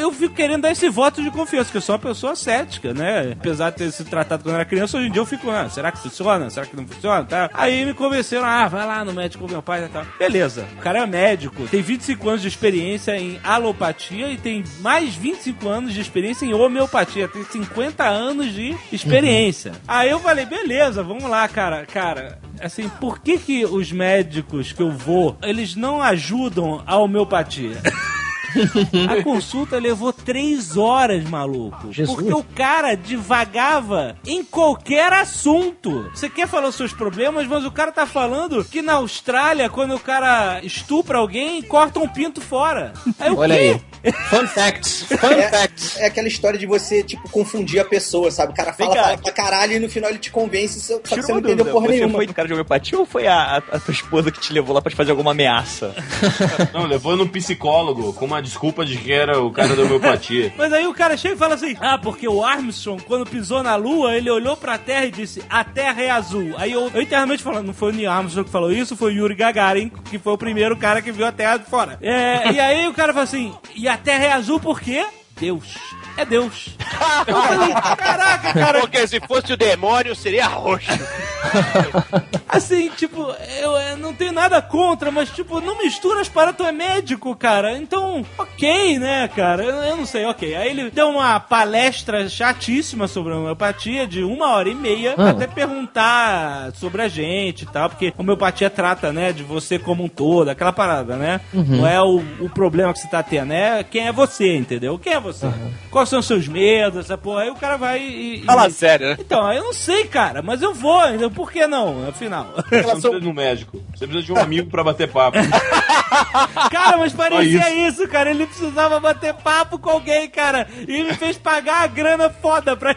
Eu fico querendo dar esse voto de confiança, que eu sou uma pessoa cética, né? Apesar de ter sido tratado quando era criança, hoje em dia eu fico, ah, será que funciona? Será que não funciona? Tá? Aí me convenceram, ah, vai lá no médico com meu pai e tal. Beleza, o cara é médico, tem 25 anos de experiência em alopatia e tem mais 25 anos de experiência em homeopatia, tem 50 anos de experiência. Aí eu falei, beleza, vamos lá, cara. Cara, assim, por que que os médicos que eu vou, eles não ajudam a homeopatia? A consulta levou três horas, maluco. Jesus. Porque o cara divagava em qualquer assunto. Você quer falar os seus problemas, mas o cara tá falando que na Austrália, quando o cara estupra alguém, corta um pinto fora. Aí o Olha quê? aí. Fun facts. Fun É, facts. é aquela história de você, tipo, confundir a pessoa, sabe? O cara fala, cá. fala pra caralho e no final ele te convence, só que você não entendeu dúvida, porra você nenhuma. foi no cara de homeopatia ou foi a, a, a tua esposa que te levou lá pra te fazer alguma ameaça? Não, levou no psicólogo com uma desculpa de que era o cara da homeopatia. Mas aí o cara chega e fala assim: Ah, porque o Armstrong, quando pisou na Lua, ele olhou pra Terra e disse: A Terra é azul. Aí eu, eu internamente falando, não foi o Neil Armstrong que falou isso, foi o Yuri Gagarin, que foi o primeiro cara que viu a Terra de fora. É, e aí o cara fala assim: E a Terra é azul por quê? Deus. É Deus. Eu falei, caraca, cara. Porque se fosse o demônio, seria roxo. Assim, tipo, eu, eu não tenho nada contra, mas, tipo, não mistura as paradas, tu é médico, cara. Então, ok, né, cara? Eu, eu não sei, ok. Aí ele deu uma palestra chatíssima sobre a homeopatia, de uma hora e meia, Ah. até perguntar sobre a gente e tal, porque a homeopatia trata, né, de você como um todo, aquela parada, né? Não é o, o problema que você tá tendo, é quem é você, entendeu? Quem é você? Quais são os seus medos, essa porra? Aí o cara vai e... e- Fala sério, né? Então, eu não sei, cara, mas eu vou, entendeu? Por que não, afinal? Você não precisa de um médico. Você precisa de um amigo pra bater papo. Cara, mas parecia Só isso. cara. Ele precisava bater papo com alguém, cara. E me fez pagar a grana foda pra.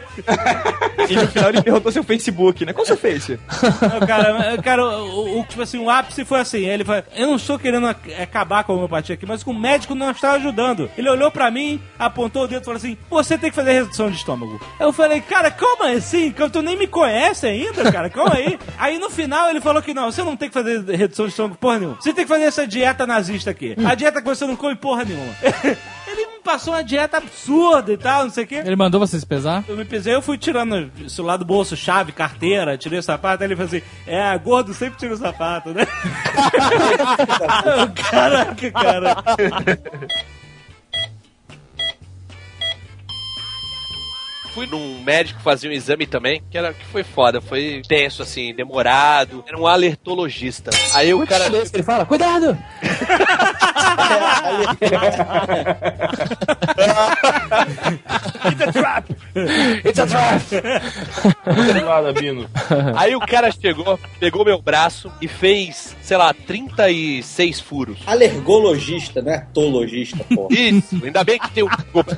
E no final ele perguntou seu Facebook, né? Qual seu Face? Não, cara, cara o, o- tipo assim, o ápice foi assim. Ele falou: Eu não estou querendo ac- acabar com a homeopatia aqui, mas o médico não está ajudando. Ele olhou pra mim, apontou o dedo e falou assim: Você tem que fazer redução de estômago. Eu falei: Cara, como assim? Que Tu nem me conhece ainda, cara? Calma aí. Aí no final ele falou que não, você não tem que fazer redução de estômago porra nenhuma. Você tem que fazer essa dieta nazista aqui. A dieta que você não come porra nenhuma. Ele me passou uma dieta absurda e tal, não sei o quê. Ele mandou você se pesar? Eu me pesei, eu fui tirando o celular do bolso, chave, carteira, tirei o sapato, aí ele falou assim, é, gordo sempre tira o sapato, né? Caraca, cara. Fui num médico fazer um exame também, que, era, que foi foda, foi tenso, assim, demorado. Era um alertologista. Aí o cara. Ele fala, cuidado! It's a trap! Nada, Bino. Aí o cara chegou, pegou meu braço e fez, sei lá, 36 furos. Alergologista, não é tologista, pô. Isso, ainda bem que tem o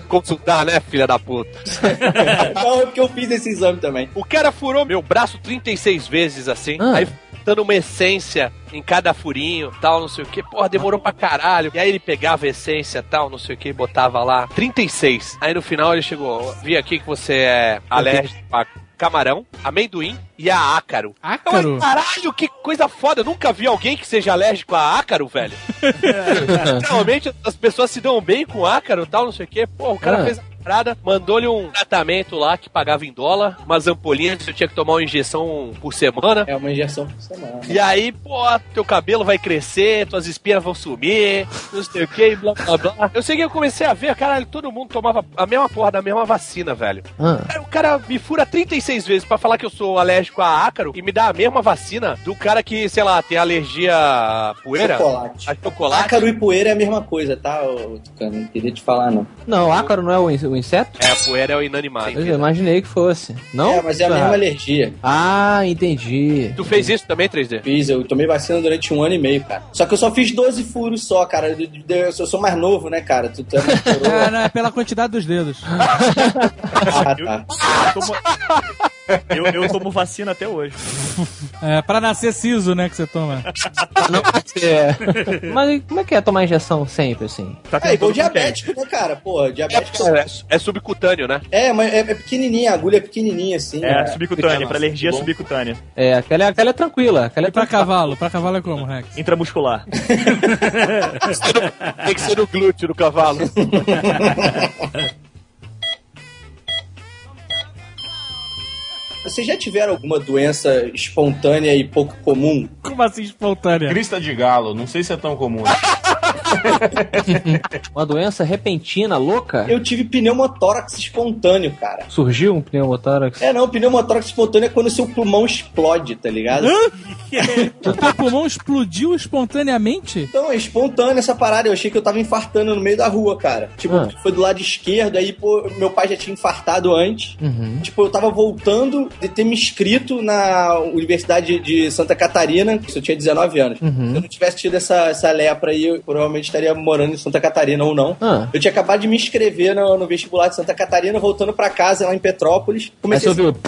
consultar, né, filha da puta? não, é porque eu fiz esse exame também. O cara furou meu braço 36 vezes assim, Ah. aí botando uma essência em cada furinho, tal, não sei o que. Porra, demorou pra caralho. E aí ele pegava a essência, tal, não sei o que, e botava lá 36. Aí no final ele chegou, vi aqui que você é alérgico a camarão, amendoim e a ácaro. Ácaro? Eu, caralho, que coisa foda. Eu nunca vi alguém que seja alérgico a ácaro, velho. Normalmente as pessoas se dão bem com ácaro e tal, não sei o que. Pô, o cara Ah. fez a parada, mandou-lhe um tratamento lá que pagava em dólar, umas ampolinhas, eu tinha que tomar uma injeção por semana. É uma injeção por semana. E aí, pô, teu cabelo vai crescer, tuas espinhas vão sumir, não sei o que, blá blá blá. Eu sei que eu comecei a ver, caralho, todo mundo tomava a mesma porra da mesma vacina, velho. Ah. O cara me fura 36 vezes pra falar que eu sou alérgico a ácaro e me dá a mesma vacina do cara que, sei lá, tem alergia a poeira. Chocolate. A chocolate. Ácaro e poeira é a mesma coisa, tá, Tucano? Não queria te falar, não. Não, ácaro não é o in- o inseto? É, a poeira é o inanimado. Eu imaginei que fosse. Não? É, mas é a mesma errado. alergia. Ah, entendi. Tu fez isso também, 3D? Fiz, eu tomei vacina durante um ano e meio, cara. Só que eu só fiz 12 furos só, cara. Eu, sou mais novo, né, cara? Tu, tu é mais É, coroa. é pela quantidade dos dedos. Ah, tá. Eu tomo, eu, tomo vacina até hoje. É, pra nascer siso, né, que você toma. Não pode ser. Mas como é que é tomar injeção sempre, assim? Tá É igual diabético, né, cara? Pô, diabético. É, é subcutâneo, né? É, mas é, é pequenininha, a agulha é pequenininha, assim. É, né? subcutânea, pra alergia Bom. subcutânea. É, aquela, aquela é tranquila. Aquela é E pra tranquila. cavalo? Pra cavalo é como, Rex? Intramuscular. Tem que ser no glúteo do cavalo. Vocês já tiveram alguma doença espontânea e pouco comum? Como assim espontânea? Crista de galo, não sei se é tão comum. Uma doença repentina, louca? Eu tive pneumotórax espontâneo, cara. Surgiu um pneumotórax? É, não, pneumotórax espontâneo é quando o seu pulmão explode, tá ligado? O teu pulmão explodiu espontaneamente? Então, é espontâneo essa parada. Eu achei que eu tava infartando no meio da rua, cara. Tipo, Ah. foi do lado esquerdo, aí, pô, meu pai já tinha infartado antes. Uhum. Tipo, eu tava voltando de ter me inscrito na Universidade de Santa Catarina, isso eu tinha 19 anos. Uhum. Se eu não tivesse tido essa, essa lepra aí, eu provavelmente estaria morando em Santa Catarina ou não. Ah. Eu tinha acabado de me inscrever no, no vestibular de Santa Catarina, voltando pra casa lá em Petrópolis. Aí Comecei você a ouviu...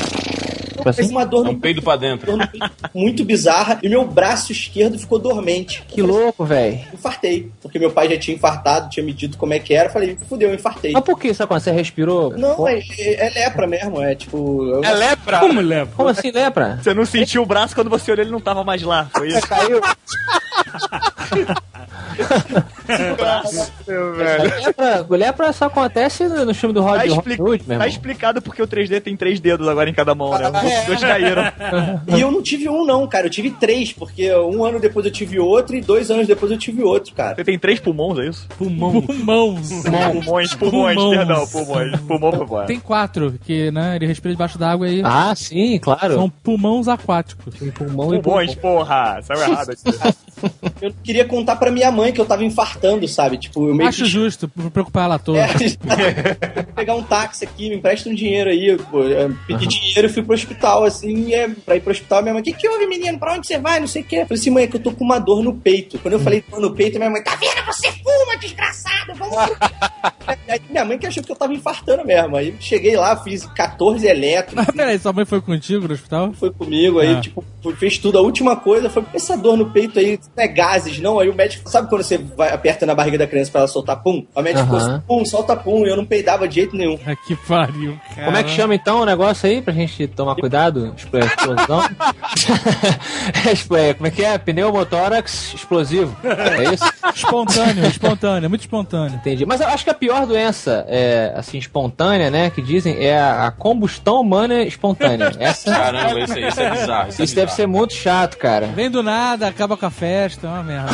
comecei assim? uma dor É um no peido pra dentro. dor no peito muito bizarra e meu braço esquerdo ficou dormente. Que louco, velho. Infartei, porque meu pai já tinha infartado, tinha me dito como é que era. Eu Falei, fudeu, eu infartei. Mas por que isso acontece? Você respirou? Não, é, é- é lepra mesmo, é tipo. eu- É lepra? Como leva? Como assim, lepra? Você não sentiu o braço quando você olhou, ele não tava mais lá. Foi isso? Caiu. lepra, lepra só acontece no no filme do Rod Tá, expli- meu tá explicado porque o 3D tem três dedos agora em cada mão, né? Os dois caíram. E eu não tive um, não, cara. Eu tive três, porque um ano depois eu tive outro e dois anos depois eu tive outro, cara. Você tem três pulmões, é isso? Pulmão. Pulmãos. Pulmões, pulmões, Pulmões. perdão, pulmões. Pulmão, pulmão. Tem quatro, que, né, ele respira debaixo d'água aí. Ah, sim, claro. São pulmões aquáticos. Tem pulmão e Pulmões, pulmão. porra. Saiu errado aqui. Eu não queria contar pra minha mãe que eu tava infartando, sabe? Tipo, eu meio Acho que. justo, pra preocupar ela toda. É, Vou pegar um táxi aqui, me empresta um dinheiro aí. Pô, eu pedi dinheiro e fui pro hospital, assim, e é, pra ir pro hospital, minha mãe, o que, que houve, menino? Pra onde você vai? Não sei o quê. Eu falei assim, mãe, é que eu tô com uma dor no peito. Quando eu falei dor no peito, minha mãe, tá vendo? Você fuma, desgraçado! Vamos. Aí minha mãe que achou que eu tava infartando mesmo. Aí cheguei lá, fiz 14 eletros, Mas peraí, sua mãe foi contigo no hospital? foi comigo, aí, Ah. tipo, fez tudo. A última coisa foi essa dor no peito aí, é gases, não. Aí o médico, sabe quando você vai, aperta na barriga da criança pra ela soltar pum? O médico assim, pum, solta pum, e eu não peidava de jeito nenhum. Ah, que pariu, cara. Como é que chama então o negócio aí pra gente tomar cuidado? Expl- Explosão? Expl- Como é que é? Pneumotórax explosivo. É isso? Espontâneo, espontâneo, muito espontâneo. Entendi. Mas eu acho que a pior doença, é, assim, espontânea, né, que dizem, é a, a combustão humana espontânea. Essa, Caramba, isso, aí, isso é bizarro. Isso, é isso deve bizarro. ser muito chato, cara. Vem do nada, acaba com a festa, é uma merda.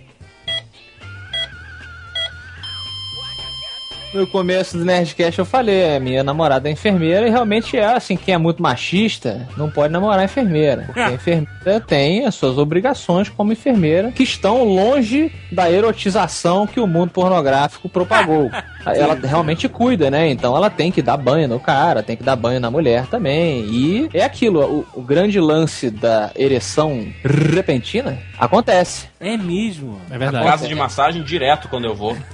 No começo do Nerdcast eu falei, a minha namorada é enfermeira e realmente é assim, quem é muito machista não pode namorar enfermeira. Porque a enfermeira tem as suas obrigações como enfermeira que estão longe da erotização que o mundo pornográfico propagou. Ela realmente cuida, né? Então ela tem que dar banho no cara, tem que dar banho na mulher também. E é aquilo, o, o grande lance da ereção repentina acontece. É mesmo. É verdade. Casa de massagem direto quando eu vou.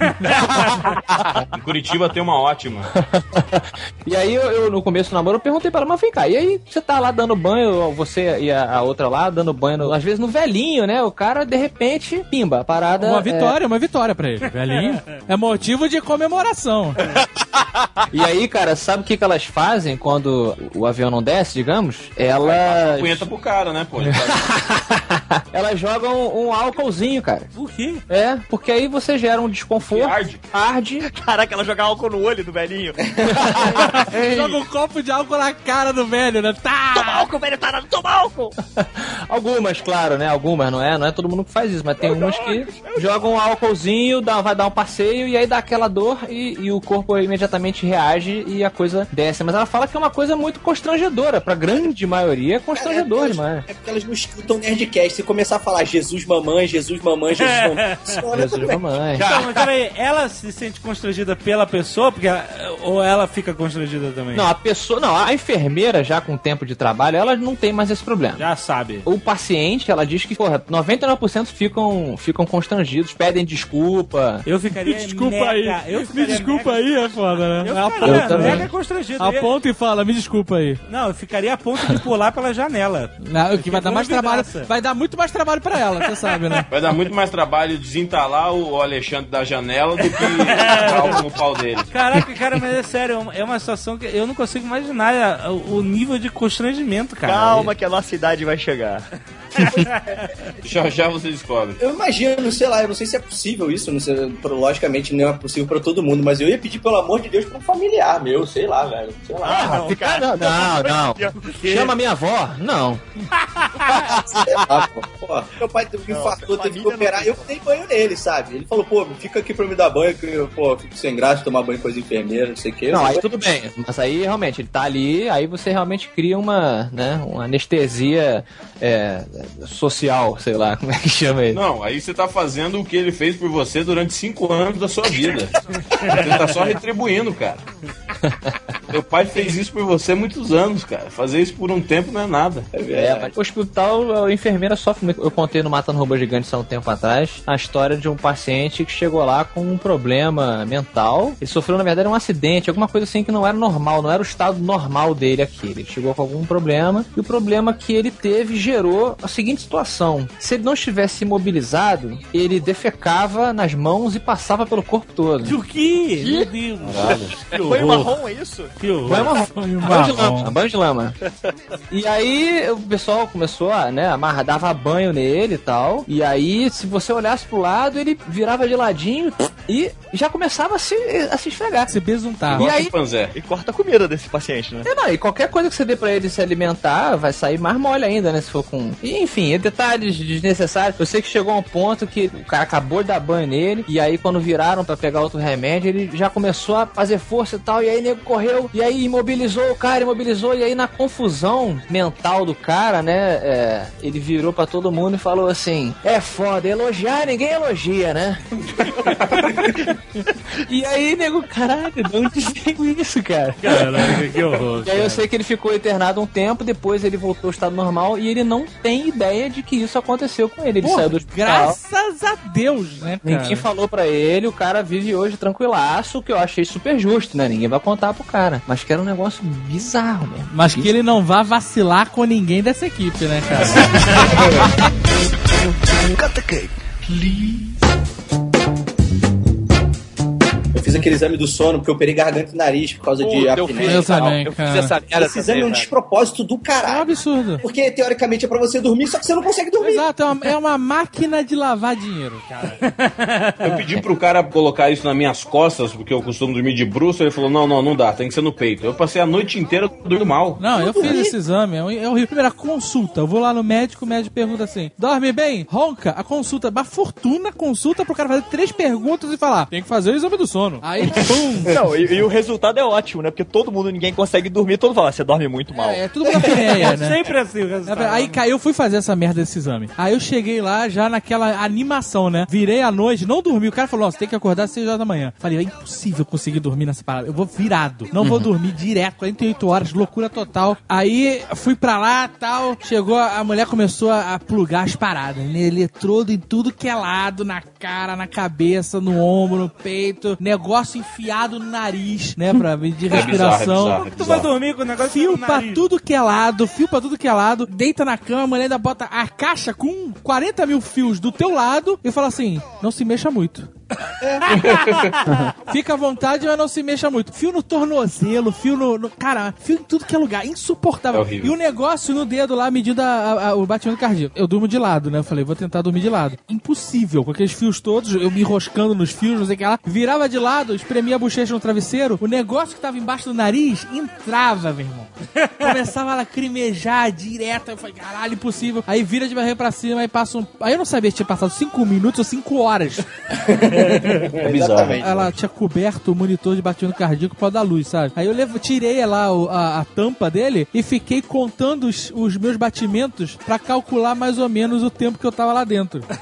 Curitiba tem uma ótima. E aí, eu, eu, no começo do namoro, eu perguntei pra ela, mas vem cá, e aí você tá lá dando banho, você e a, a outra lá, dando banho, no- às vezes no velhinho, né? O cara, de repente, pimba, a parada... Uma é- vitória, uma vitória pra ele. Velhinho. É motivo de comemoração. E aí, cara, sabe o que, que elas fazem quando o avião não desce, digamos? Elas... Punheta pro cara, né, pô? Elas jogam um álcoolzinho, cara. Por quê? É, porque aí você gera um desconforto. Arde. Arde. Caraca, ela joga álcool no olho do velhinho. Joga um copo de álcool na cara do velho, né? Tá! Toma álcool, velho tarado, toma álcool! Algumas, claro, né? Algumas, não é? Não é todo mundo que faz isso, mas tem umas que jogam um álcoolzinho, dá, vai dar um passeio e aí dá aquela dor e, e o corpo imediatamente reage e a coisa desce. Mas ela fala que é uma coisa muito constrangedora. Pra grande maioria é constrangedor é, demais. É porque elas não escutam Nerdcast. Se começar a falar Jesus mamãe, Jesus mamãe, Jesus mamãe, Jesus, mamãe. Então, mas peraí, ela se sente constrangida pela pessoa, porque ela- ou ela fica constrangida também? Não, a pessoa. Não, a enfermeira, já com tempo de trabalho, ela não tem mais esse problema. Já sabe. O paciente, ela diz que, porra, 99% ficam, ficam constrangidos, pedem desculpa. Eu ficaria Desculpa mega, aí. Eu Me desculpa mega, aí, é foda, né? Eu A ficaria Eu também. mega constrangido. Aponta e fala, me desculpa aí. Não, eu ficaria a ponto de pular pela janela. Não, o que vai dar mais trabalho. vidraça. Vai dar muito mais trabalho pra ela, você sabe, né? Vai dar muito mais trabalho desentalar o Alexandre da janela do que pau dele. Caraca, cara, mas é sério, é uma- é uma situação que eu não consigo imaginar a- o, o nível de constrangimento, cara. Calma que a nossa idade vai chegar. Já já você descobre. Eu imagino, sei lá, eu não sei se é possível isso, não sei, logicamente não é possível pra todo mundo, mas eu ia pedir, pelo amor de Deus, pra um familiar meu, sei lá, velho. Sei lá. não, cara. Não, não. Chama minha avó? Não. sei lá, pô. Pô, Meu pai teve um infartou, teve que operar, eu dei banho nele, sabe? Ele falou, pô, fica aqui pra me dar banho, que eu, pô, fico sem graça, tomar banho com as enfermeiras, não sei o quê. Não, aí tudo bem. Mas aí realmente ele tá ali, aí você realmente cria uma, né, uma anestesia é, social, sei lá, como é que chama ele. Não, aí você tá fazendo o que ele fez por você durante cinco anos da sua vida. Você tá só retribuindo, cara. Meu pai fez isso por você há muitos anos, cara. Fazer isso por um tempo não é nada. É, mas no hospital a enfermeira sofre. Eu contei no Matando Robô Gigantes há um tempo atrás a história de um paciente que chegou lá com um problema mental. Ele sofreu, na verdade, um acidente, alguma coisa assim que não era normal, não era o estado normal dele aqui. Ele chegou com algum problema e o problema que ele teve gerou a seguinte situação: se ele não estivesse imobilizado, ele defecava nas mãos e passava pelo corpo todo. O quê? Meu Deus. Que Foi horror. Marrom, é isso? Que horror. Foi um banho de marrom. lama, banho de lama. E aí o pessoal começou a, né, amarrar, dava banho nele e tal. E aí, se você olhasse pro lado, ele virava de ladinho e já começava a se, a se esfregar. Se besuntar. E aí-. E corta a comida desse paciente, né? É, não, e qualquer coisa que você dê pra ele se alimentar, vai sair mais mole ainda, né? Se for com. E, enfim, detalhes desnecessários. Eu sei que chegou a um ponto que o cara acabou de dar banho nele, e aí quando viraram pra pegar outro remédio, ele já começou a fazer força e tal, e aí o nego correu, e aí imobilizou o cara, imobilizou, e aí na confusão mental do cara, né? é, ele virou pra todo mundo e falou assim: É foda, elogiar ninguém elogia, né? e aí, nego, caralho, de onde veio isso, cara? Caraca, que horror. E aí eu sei que ele ficou internado um tempo, depois ele voltou ao estado normal e ele não tem ideia de que isso aconteceu com ele. Ele Pô, saiu do hospital. graças a Deus, né, cara? Ninguém falou pra ele, o cara vive hoje tranquilaço, que eu achei super justo, né? Ninguém vai contar pro cara. Mas que era um negócio bizarro mesmo. Mas que ele não vá vacilar com ninguém dessa equipe, né, cara? Cut the cake. Eu fiz aquele exame do sono porque eu operei garganta e nariz por causa de Puta, eu apneia. fiz, Eu também, eu fiz essa merda Esse exame é um despropósito do É um caralho. absurdo. Porque teoricamente é pra você dormir, só que você não consegue dormir. Exato, é uma, é uma máquina de lavar dinheiro, cara. Eu pedi pro cara colocar isso nas minhas costas, porque eu costumo dormir de bruxo. Ele falou: não, não, não dá, tem que ser no peito. Eu passei a noite inteira dormindo mal. Não, eu fiz esse exame, é é horrível. Primeira consulta, eu vou lá no médico, o médico pergunta assim: dorme bem? Ronca? A consulta, uma fortuna consulta pro cara fazer três perguntas e falar: tem que fazer o exame do sono. Aí, pum. Não, e, e o resultado é ótimo, né? Porque todo mundo, ninguém consegue dormir, todo mundo fala, você dorme muito mal. É, é tudo uma apneia, né? Sempre assim o resultado. Aí caiu, eu fui fazer essa merda desse exame. Aí eu cheguei lá já naquela animação, né? Virei à noite, não dormi. O cara falou: Ó, você tem que acordar às 6 horas da manhã. Falei: é impossível conseguir dormir nessa parada. Eu vou virado. Não vou dormir direto, 48 horas, loucura total. Aí fui pra lá tal. Chegou, a mulher começou a, a plugar as paradas, né? Eletrodo em tudo que é lado, na cara, na cabeça, no ombro, no peito. Negócio negócio enfiado no nariz, né? Pra medir É bizarro, é respiração. bizarro, é Tu vai bizarro. dormir com o negócio Fio no pra nariz. tudo que é lado, fio pra tudo que é lado, deita na cama, a mulher ainda bota a caixa com 40 mil fios do teu lado e fala assim: não se mexa muito. Fica à vontade, mas não se mexa muito. Fio no tornozelo, fio no, no- Cara, fio em tudo que é lugar. Insuportável. É e o negócio no dedo lá medindo a- a- a- o batimento cardíaco. Eu durmo de lado, né? Eu falei, vou tentar dormir de lado. Impossível, com aqueles fios todos, eu me enroscando nos fios, não sei o que lá. Virava de lado, espremia a bochecha no travesseiro, o negócio que tava embaixo do nariz entrava, meu irmão. Começava a lacrimejar direto. Eu falei, caralho, impossível. Aí vira de barreira pra cima, aí passa um. Aí eu não sabia se tinha passado 5 minutos ou 5 horas. É bizarro. Exatamente. Ela tinha coberto o monitor de batimento cardíaco por causa da luz, sabe? Aí eu levo, tirei lá o- a, a tampa dele e fiquei contando os, os meus batimentos pra calcular mais ou menos o tempo que eu tava lá dentro.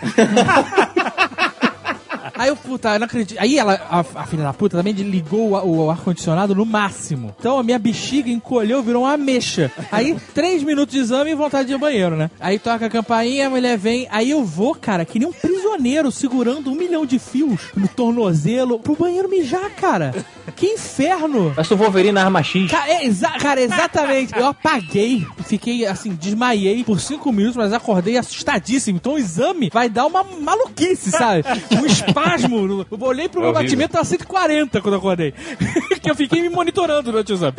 Aí eu, puta, eu não acredito. Aí ela, a, a filha da puta, também ligou o, o ar-condicionado no máximo. Então a minha bexiga encolheu, virou uma ameixa. Aí, três minutos de exame e vontade de ir ao banheiro, né? Aí toca a campainha, a mulher vem. Aí eu vou, cara, que nem um prisioneiro segurando um milhão de fios no tornozelo pro banheiro mijar, cara. Que inferno! Mas o Wolverine na arma X. Ca- é, exa- cara, exatamente. Eu apaguei, fiquei assim, desmaiei por cinco minutos, mas acordei assustadíssimo. Então o exame vai dar uma maluquice, sabe? Um espasmo. Eu olhei pro É meu horrível. batimento, tava 140 quando eu acordei. que eu fiquei me monitorando durante o exame.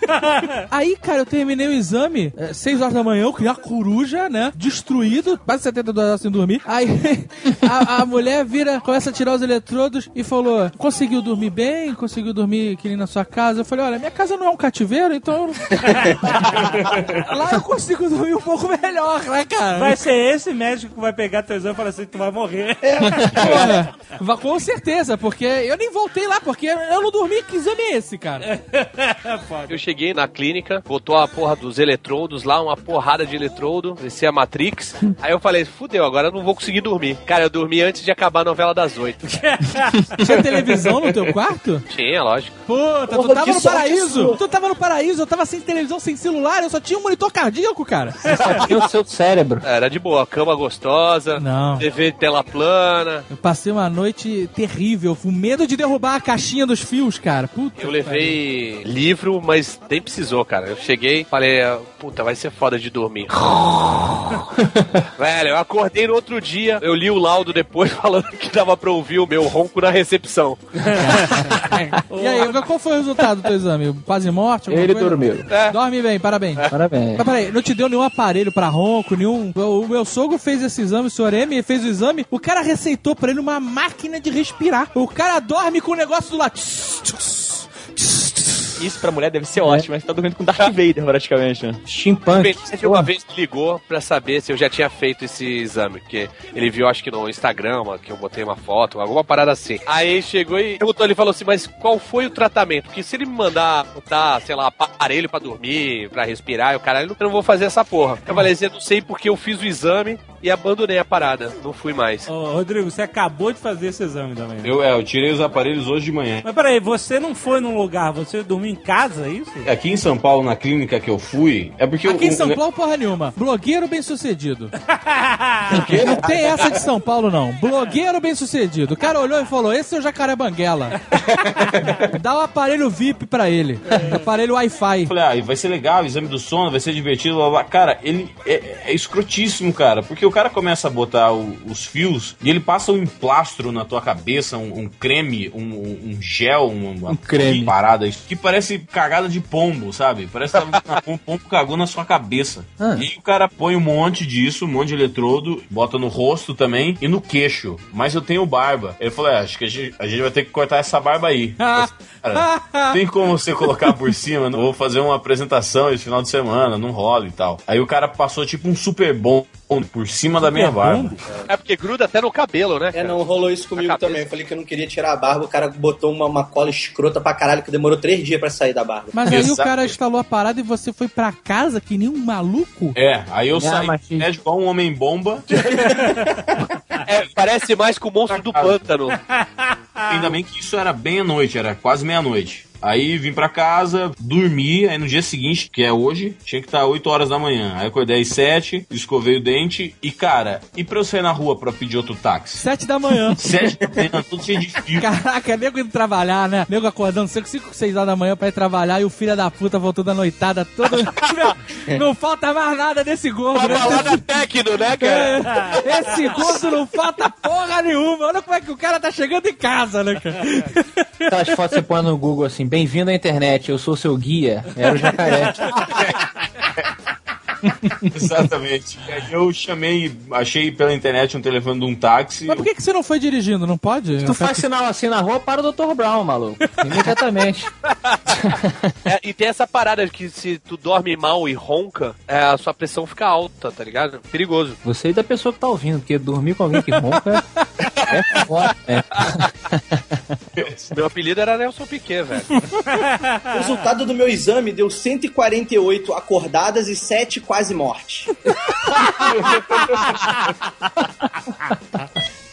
Aí, cara, eu terminei o exame, é, 6 horas da manhã, eu criei uma coruja, né? Destruído, quase 72 horas sem dormir. Aí a, a mulher vira, começa a tirar os eletrodos e falou: conseguiu dormir bem? Conseguiu dormir que nem na sua casa? Eu falei, olha, minha casa não é um cativeiro, então. Lá eu consigo dormir um pouco melhor, né, cara? Vai ser esse médico que vai pegar teu exame e falar assim, tu vai morrer. Porra, va- com certeza, porque eu nem voltei lá, porque eu não dormi. Que exame é esse, cara? Eu cheguei na clínica, botou a porra dos eletrodos lá, uma porrada de eletrodo, descia a Matrix. Aí eu falei, fudeu, agora eu não vou conseguir dormir. Cara, eu dormi antes de acabar a novela das oito. Tinha televisão no teu quarto? Tinha, lógico. Puta, tu Porra, tava que no paraíso! Tu tava no paraíso, eu tava sem televisão, sem celular, eu só tinha um monitor cardíaco, cara. Só tinha o seu cérebro. Era de boa, cama gostosa, Não. TV tela plana. Eu passei uma noite terrível, com medo de derrubar a caixinha dos fios, cara. Puta. Eu levei livro, mas nem precisou, cara. Eu cheguei, falei, puta, vai ser foda de dormir. Velho, eu acordei no outro dia, eu li o laudo depois falando que dava pra ouvir o meu ronco na recepção. E aí, qual foi o resultado do teu exame? Quase morte? Ele coisa? dormiu. É. Dorme bem, parabéns. Parabéns. Mas peraí, não te deu nenhum aparelho pra ronco, nenhum. O o meu sogro fez esse exame, o senhor M fez o exame. O cara receitou pra ele uma máquina de respirar. O cara dorme com o negócio do lado. Isso pra mulher deve ser ótimo, mas você tá dormindo com Darth Vader praticamente, né? Steampunk. Ele uma vez me ligou pra saber se eu já tinha feito esse exame, porque ele viu, acho que no Instagram, que eu botei uma foto, alguma parada assim. Aí chegou e perguntou, ele falou assim, mas qual foi o tratamento? Porque se ele me mandar botar, sei lá, aparelho pra dormir, pra respirar, e o caralho, eu não vou fazer essa porra. Eu falei assim, eu não sei porque eu fiz o exame e abandonei a parada, não fui mais. Ô, Rodrigo, você acabou de fazer esse exame também. né? Eu, é, eu tirei os aparelhos hoje de manhã. Mas peraí, você não foi num lugar, você dormiu em casa, é isso? Aqui em São Paulo, na clínica que eu fui, é porque Aqui o, em São o- Paulo, porra nenhuma. Blogueiro bem sucedido. Não tem essa de São Paulo, não. Blogueiro bem sucedido. O cara olhou e falou: esse é o jacaré banguela. Dá o aparelho VIP pra ele. Aparelho Wi-Fi. Eu falei, ah, vai ser legal, o exame do sono, vai ser divertido, blá, blá. Cara, ele é, é escrotíssimo, cara. Porque o cara começa a botar o- os fios e ele passa um emplastro na tua cabeça, um, um creme, um, um- um gel, um, uma creme. parada que parece cagada de pombo, sabe? Parece que tava- um pombo cagou na sua cabeça. Ah. E o cara põe um monte disso, um monte de eletrodo, bota no rosto também e no queixo. Mas eu tenho barba. Ele falou, é, acho que a gente, a gente vai ter que cortar essa barba aí. Cara, tem como você colocar por cima? Não vou fazer uma apresentação esse final de semana, não rola e tal. Aí o cara passou tipo um super bom por cima da minha barba. É porque gruda até no cabelo, né? É, cara? não rolou isso comigo também. Eu falei que eu não queria tirar a barba, o cara botou uma, uma cola escrota pra caralho que demorou três dias pra sair da barba. Mas aí o Exato. cara instalou a parada e você foi pra casa que nem um maluco? É, aí eu É, saí mas- é, igual um homem bomba. É, parece mais com o monstro do pântano. Ainda bem que isso era bem à noite, era quase meia-noite. Aí vim pra casa, dormi, aí no dia seguinte, que é hoje, tinha que estar 8 horas da manhã. Aí acordei às 7, escovei o dente e, cara, e pra eu sair na rua pra pedir outro táxi? Sete da manhã. 7 da manhã, tudo cheio de fio. Caraca, nego indo trabalhar, né? Nego acordando 5, 5, 6 horas da manhã pra ir trabalhar e o filho da puta voltou da noitada todo. Não falta mais nada desse gordo, né? Balada Tecno, né, cara? É, Esse gordo não falta porra nenhuma. Olha como é que o cara tá chegando em casa, né, cara? Aquelas fotos você põe no Google assim, bem-vindo à internet, eu sou seu guia. Era o jacaré. Exatamente. E aí eu chamei, achei pela internet um telefone de um táxi. Mas por que, que você não foi dirigindo? Não pode? Tu faz sinal assim na rua, para o Dr. Brown, maluco. Imediatamente. É, e tem essa parada que se tu dorme mal e ronca, é, a sua pressão fica alta, tá ligado? Perigoso. Você e da pessoa que tá ouvindo, porque dormir com alguém que ronca é, é foda. É. Meu apelido era Nelson Piquet, velho. O resultado do meu exame deu 148 acordadas e 7 quase mortes.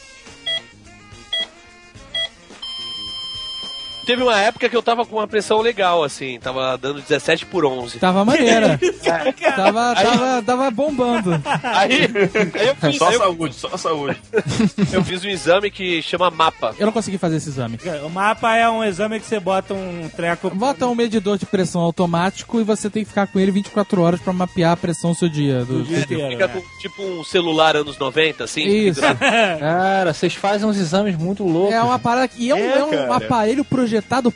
Teve uma época que eu tava com uma pressão legal, assim, tava dando 17 por 11. Tava maneira. tava, tava, tava bombando. Aí, aí eu, fiz, Só aí eu, saúde, só saúde. eu fiz um exame que chama MAPA. Eu não consegui fazer esse exame. O mapa é um exame que você bota um treco. Bota um medidor de pressão automático e você tem que ficar com ele 24 horas pra mapear a pressão do seu dia. Do, dia inteiro. Fica né? com tipo um celular anos 90, assim. Isso. Cara, vocês fazem uns exames muito loucos. É uma parada que é um, É, é um aparelho projetado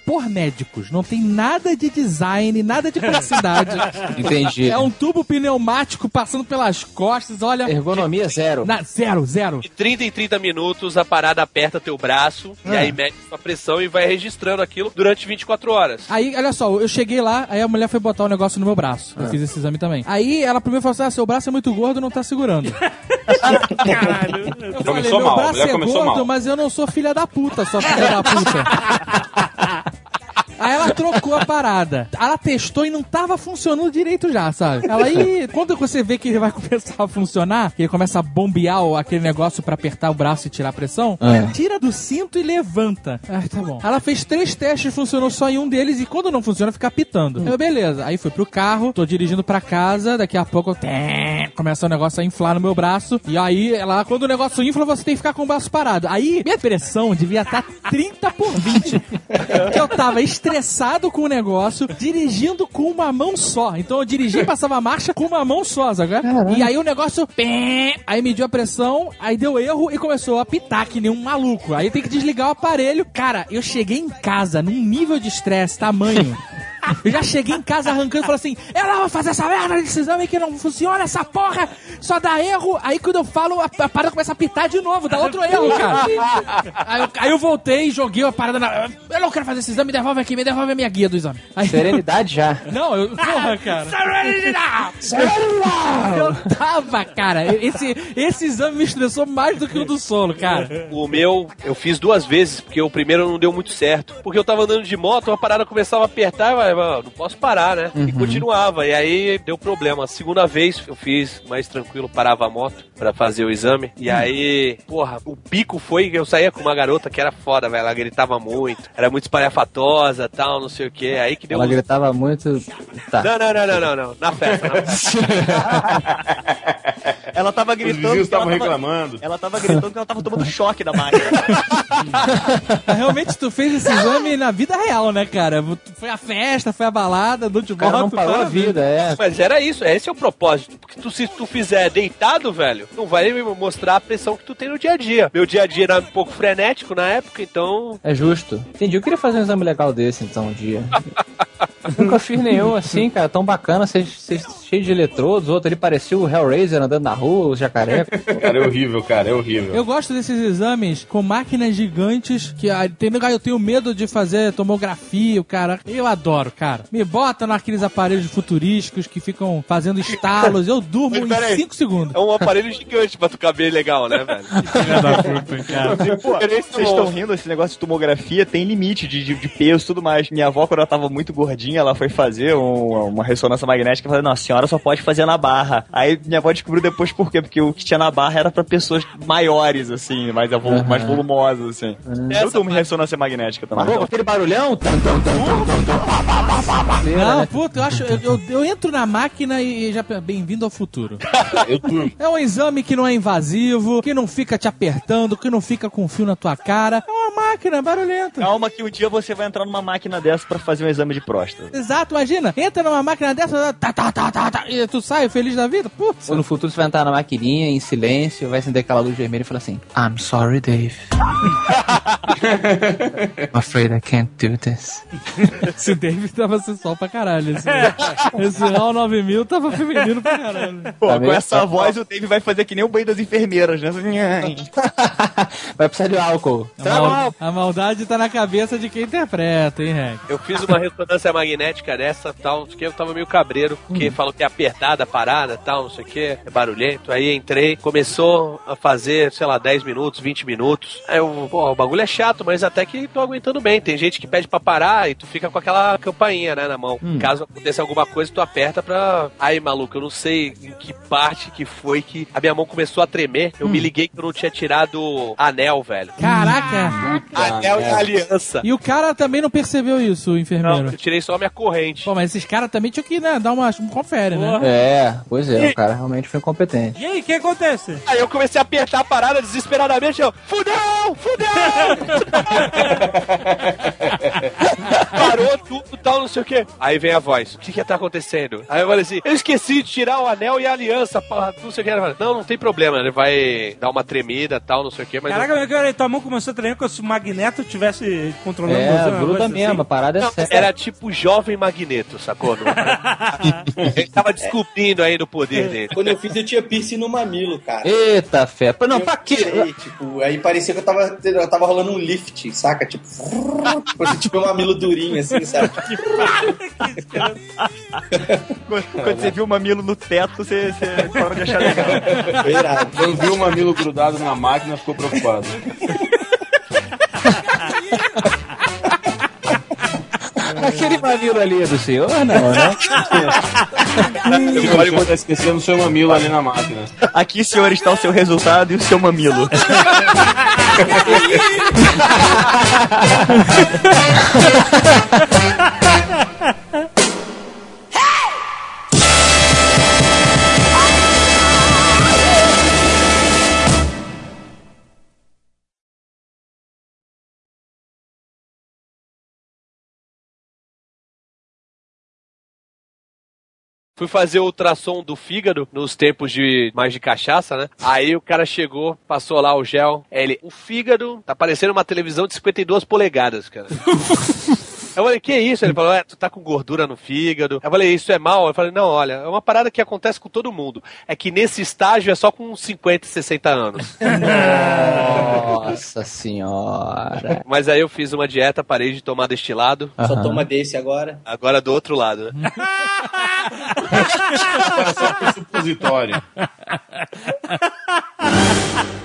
por médicos. Não tem nada de design, nada de praticidade. Entendi. é um tubo pneumático passando pelas costas. Olha, Ergonomia zero. na- zero, zero. De 30 em 30 minutos, a parada aperta teu braço, e Ah. aí mede sua pressão e vai registrando aquilo durante 24 horas. Aí, olha só, eu cheguei lá, aí a mulher foi botar o negócio no meu braço. Eu fiz esse exame também. Aí ela primeiro falou assim: ah, seu braço é muito gordo, não tá segurando. Caralho. Eu Começou falei, meu mal, a braço é gordo, mal. mas eu não sou filha da puta, só filha da puta. Aí ela trocou a parada. Ela testou e não tava funcionando direito já, sabe? Ela aí, quando você vê que ele vai começar a funcionar, que ele começa a bombear aquele negócio pra apertar o braço e tirar a pressão, É. tira do cinto e levanta. Ai, tá bom. Ela fez três testes, funcionou só em um deles e quando não funciona, fica pitando. Eu, beleza. Aí fui pro carro, tô dirigindo pra casa, daqui a pouco tem, começa o negócio a inflar no meu braço. E aí, ela, quando o negócio infla, você tem que ficar com o braço parado. Aí, minha pressão devia estar 30 por 20. Porque eu tava estressado com o negócio, dirigindo com uma mão só. Então eu dirigi e passava a marcha com uma mão só, sabe? E aí o negócio. pé, Aí mediu a pressão, aí deu erro e começou a pitar que nem um maluco. Aí tem que desligar o aparelho. Cara, eu cheguei em casa num nível de estresse tamanho. Eu já cheguei em casa arrancando e falei assim: ela vai fazer essa merda desse exame que não funciona, essa porra, só dá erro. Aí quando eu falo, a, a parada começa a pitar de novo, dá outro erro, cara. Aí eu, aí eu voltei e joguei a parada na. Eu não quero fazer esse exame, devolve aqui, me devolve a minha guia do exame. Aí, Serenidade já. não, eu. Porra, cara. Eu tava, cara. Esse, esse exame me estressou mais do que o do solo, cara. O meu, eu fiz duas vezes, porque o primeiro não deu muito certo. Porque eu tava andando de moto, a parada começava a apertar, e eu falei, "Ah, não posso parar, né? E continuava, e aí deu problema. A segunda vez eu fiz mais tranquilo, parava a moto pra fazer o exame. E aí, porra, o pico foi que eu saía com uma garota que era foda, velho. Ela gritava muito, era muito espalhafatosa tal, não sei o que. Aí que deu. Ela um- gritava muito. Tá. Não, não, não, não, não, não. Na festa, na festa. Ela tava Os gritando. vizinhos ela estavam tava- reclamando. Ela tava gritando que ela tava tomando choque da máquina. Realmente, tu fez esse exame na vida real, né, cara? Foi a festa, foi a balada, do cara não parou a vida, é. Mas era isso, esse é o propósito. Porque tu, se tu fizer deitado, velho, não vai me mostrar a pressão que tu tem no dia a dia. Meu dia a dia era um pouco frenético na época, então. É justo. Entendi. Eu queria fazer um exame legal desse, então, um dia. Nunca fiz nenhum assim, cara, tão bacana, cheio de eletrodos. Outro ali parecia o Hellraiser andando na rua, o jacaré. Cara, é horrível, cara, é horrível. Eu gosto desses exames com máquinas gigantes que ah, tem lugar eu tenho medo de fazer tomografia, o cara. Eu adoro, cara. Me bota naqueles aparelhos futurísticos que ficam fazendo estalos, eu durmo Mas em 5 segundos. É um aparelho gigante pra tu caber legal, né, velho? Pô, vocês estão rindo, esse negócio de tomografia tem limite de, de, de peso e tudo mais. Minha avó, quando ela tava muito gordinha, ela foi fazer um- uma ressonância magnética e falou, não, a senhora só pode fazer na barra. Aí minha avó descobriu depois por quê, porque o que tinha na barra era pra pessoas maiores, assim, mais, avol- mais volumosas, assim. Eu dou uma ressonância magnética também. Mas aquele barulhão? Não, puta, eu acho. Eu, eu, eu entro na máquina e, já. Bem-vindo ao futuro. É um exame que não é invasivo, que não fica te apertando, que não fica com fio na tua cara. É uma máquina barulhenta. Calma que um dia você vai entrar numa máquina dessa pra fazer um exame de próstata. Exato, imagina. Entra numa máquina dessa, tá, tá, tá, tá, tá, e tu sai feliz da vida. Putz. No futuro você vai entrar na maquininha em silêncio, vai acender aquela luz vermelha e falar assim: I'm sorry, Dave. I'm afraid I can't do this. Esse David tava sensual pra caralho. Esse, esse HAL 9000 tava feminino pra caralho. Pô, Tá com essa voz o Dave vai fazer que nem o banho das enfermeiras, né? vai precisar de álcool. A, mal- a maldade tá na cabeça de quem interpreta, hein, Rec? Eu fiz uma ressonância magnética dessa, tal, não sei o que, eu tava meio cabreiro, porque falou que é apertada a parada, tal, não sei o que, é barulhento. Aí entrei, começou a fazer, sei lá, 10 minutos, 20 minutos. Aí eu, pô, o bagulho é chato, mas até que tô aguentando bem. Tem gente que pede pra parar e tu fica com aquela campainha, né, na mão. Caso aconteça alguma coisa, tu aperta pra. Aí, maluco, eu não sei em que parte que foi que a minha mão começou a tremer. Eu me liguei que eu não tinha tirado anel, velho. Caraca! Anel e aliança. E o cara também não percebeu isso, o Não, enfermeiro. eu tirei só a minha corrente. Pô, mas esses caras também tinham que né, dar uma. Um confere, né? É, pois é, o cara realmente foi incompetente. E aí, o que acontece? Aí eu comecei a apertar a parada desesperadamente, eu, fudeu, fudeu! Parou tudo, tal, não sei o quê. Aí vem a voz, o que que tá acontecendo? Aí eu falei assim, eu esqueci de tirar o anel e a aliança, pá, não sei o que. Ela fala, não, não tem problema, ele vai dar uma tremida, tal, não sei o que, mas... Caraca, meu cara, tua mão começou a tremer como se o magneto estivesse controlando É, você, gruda coisa mesmo, a assim. parada é Não, séria. era tipo jovem magneto, sacou? Não- ele tava descobrindo aí do poder dele. Quando eu fiz, eu tinha piercing no mamilo, cara. Eita fé. Não, Eu pra quê? tirei, tipo, aí parecia que eu tava, eu tava rolando um lift, saca? Tipo, fosse tipo um mamilo durinho, assim, sabe? Quando, quando você viu o mamilo no teto, você, você parou de achar legal. Foi irado. Quando viu o mamilo grudado na máquina, ficou preocupado. Aquele mamilo ali é do senhor, não, né? Você pode estar esquecendo o seu mamilo ali na máquina. Aqui, senhor, está o seu resultado e o seu mamilo. Fui fazer o ultrassom do fígado nos tempos de mais de cachaça, né? Aí o cara chegou, passou lá o gel. Ele, o fígado tá parecendo uma televisão de 52 polegadas, cara. Eu falei, que isso? Ele falou, é, tu tá com gordura no fígado. Eu falei, isso é mal? Eu falei, não, olha, é uma parada que acontece com todo mundo. É que nesse estágio é só com uns 50, 60 anos. Nossa senhora. Mas aí eu fiz uma dieta, parei de tomar destilado. Só Aham. toma desse agora. Agora do outro lado, né? Só supositório.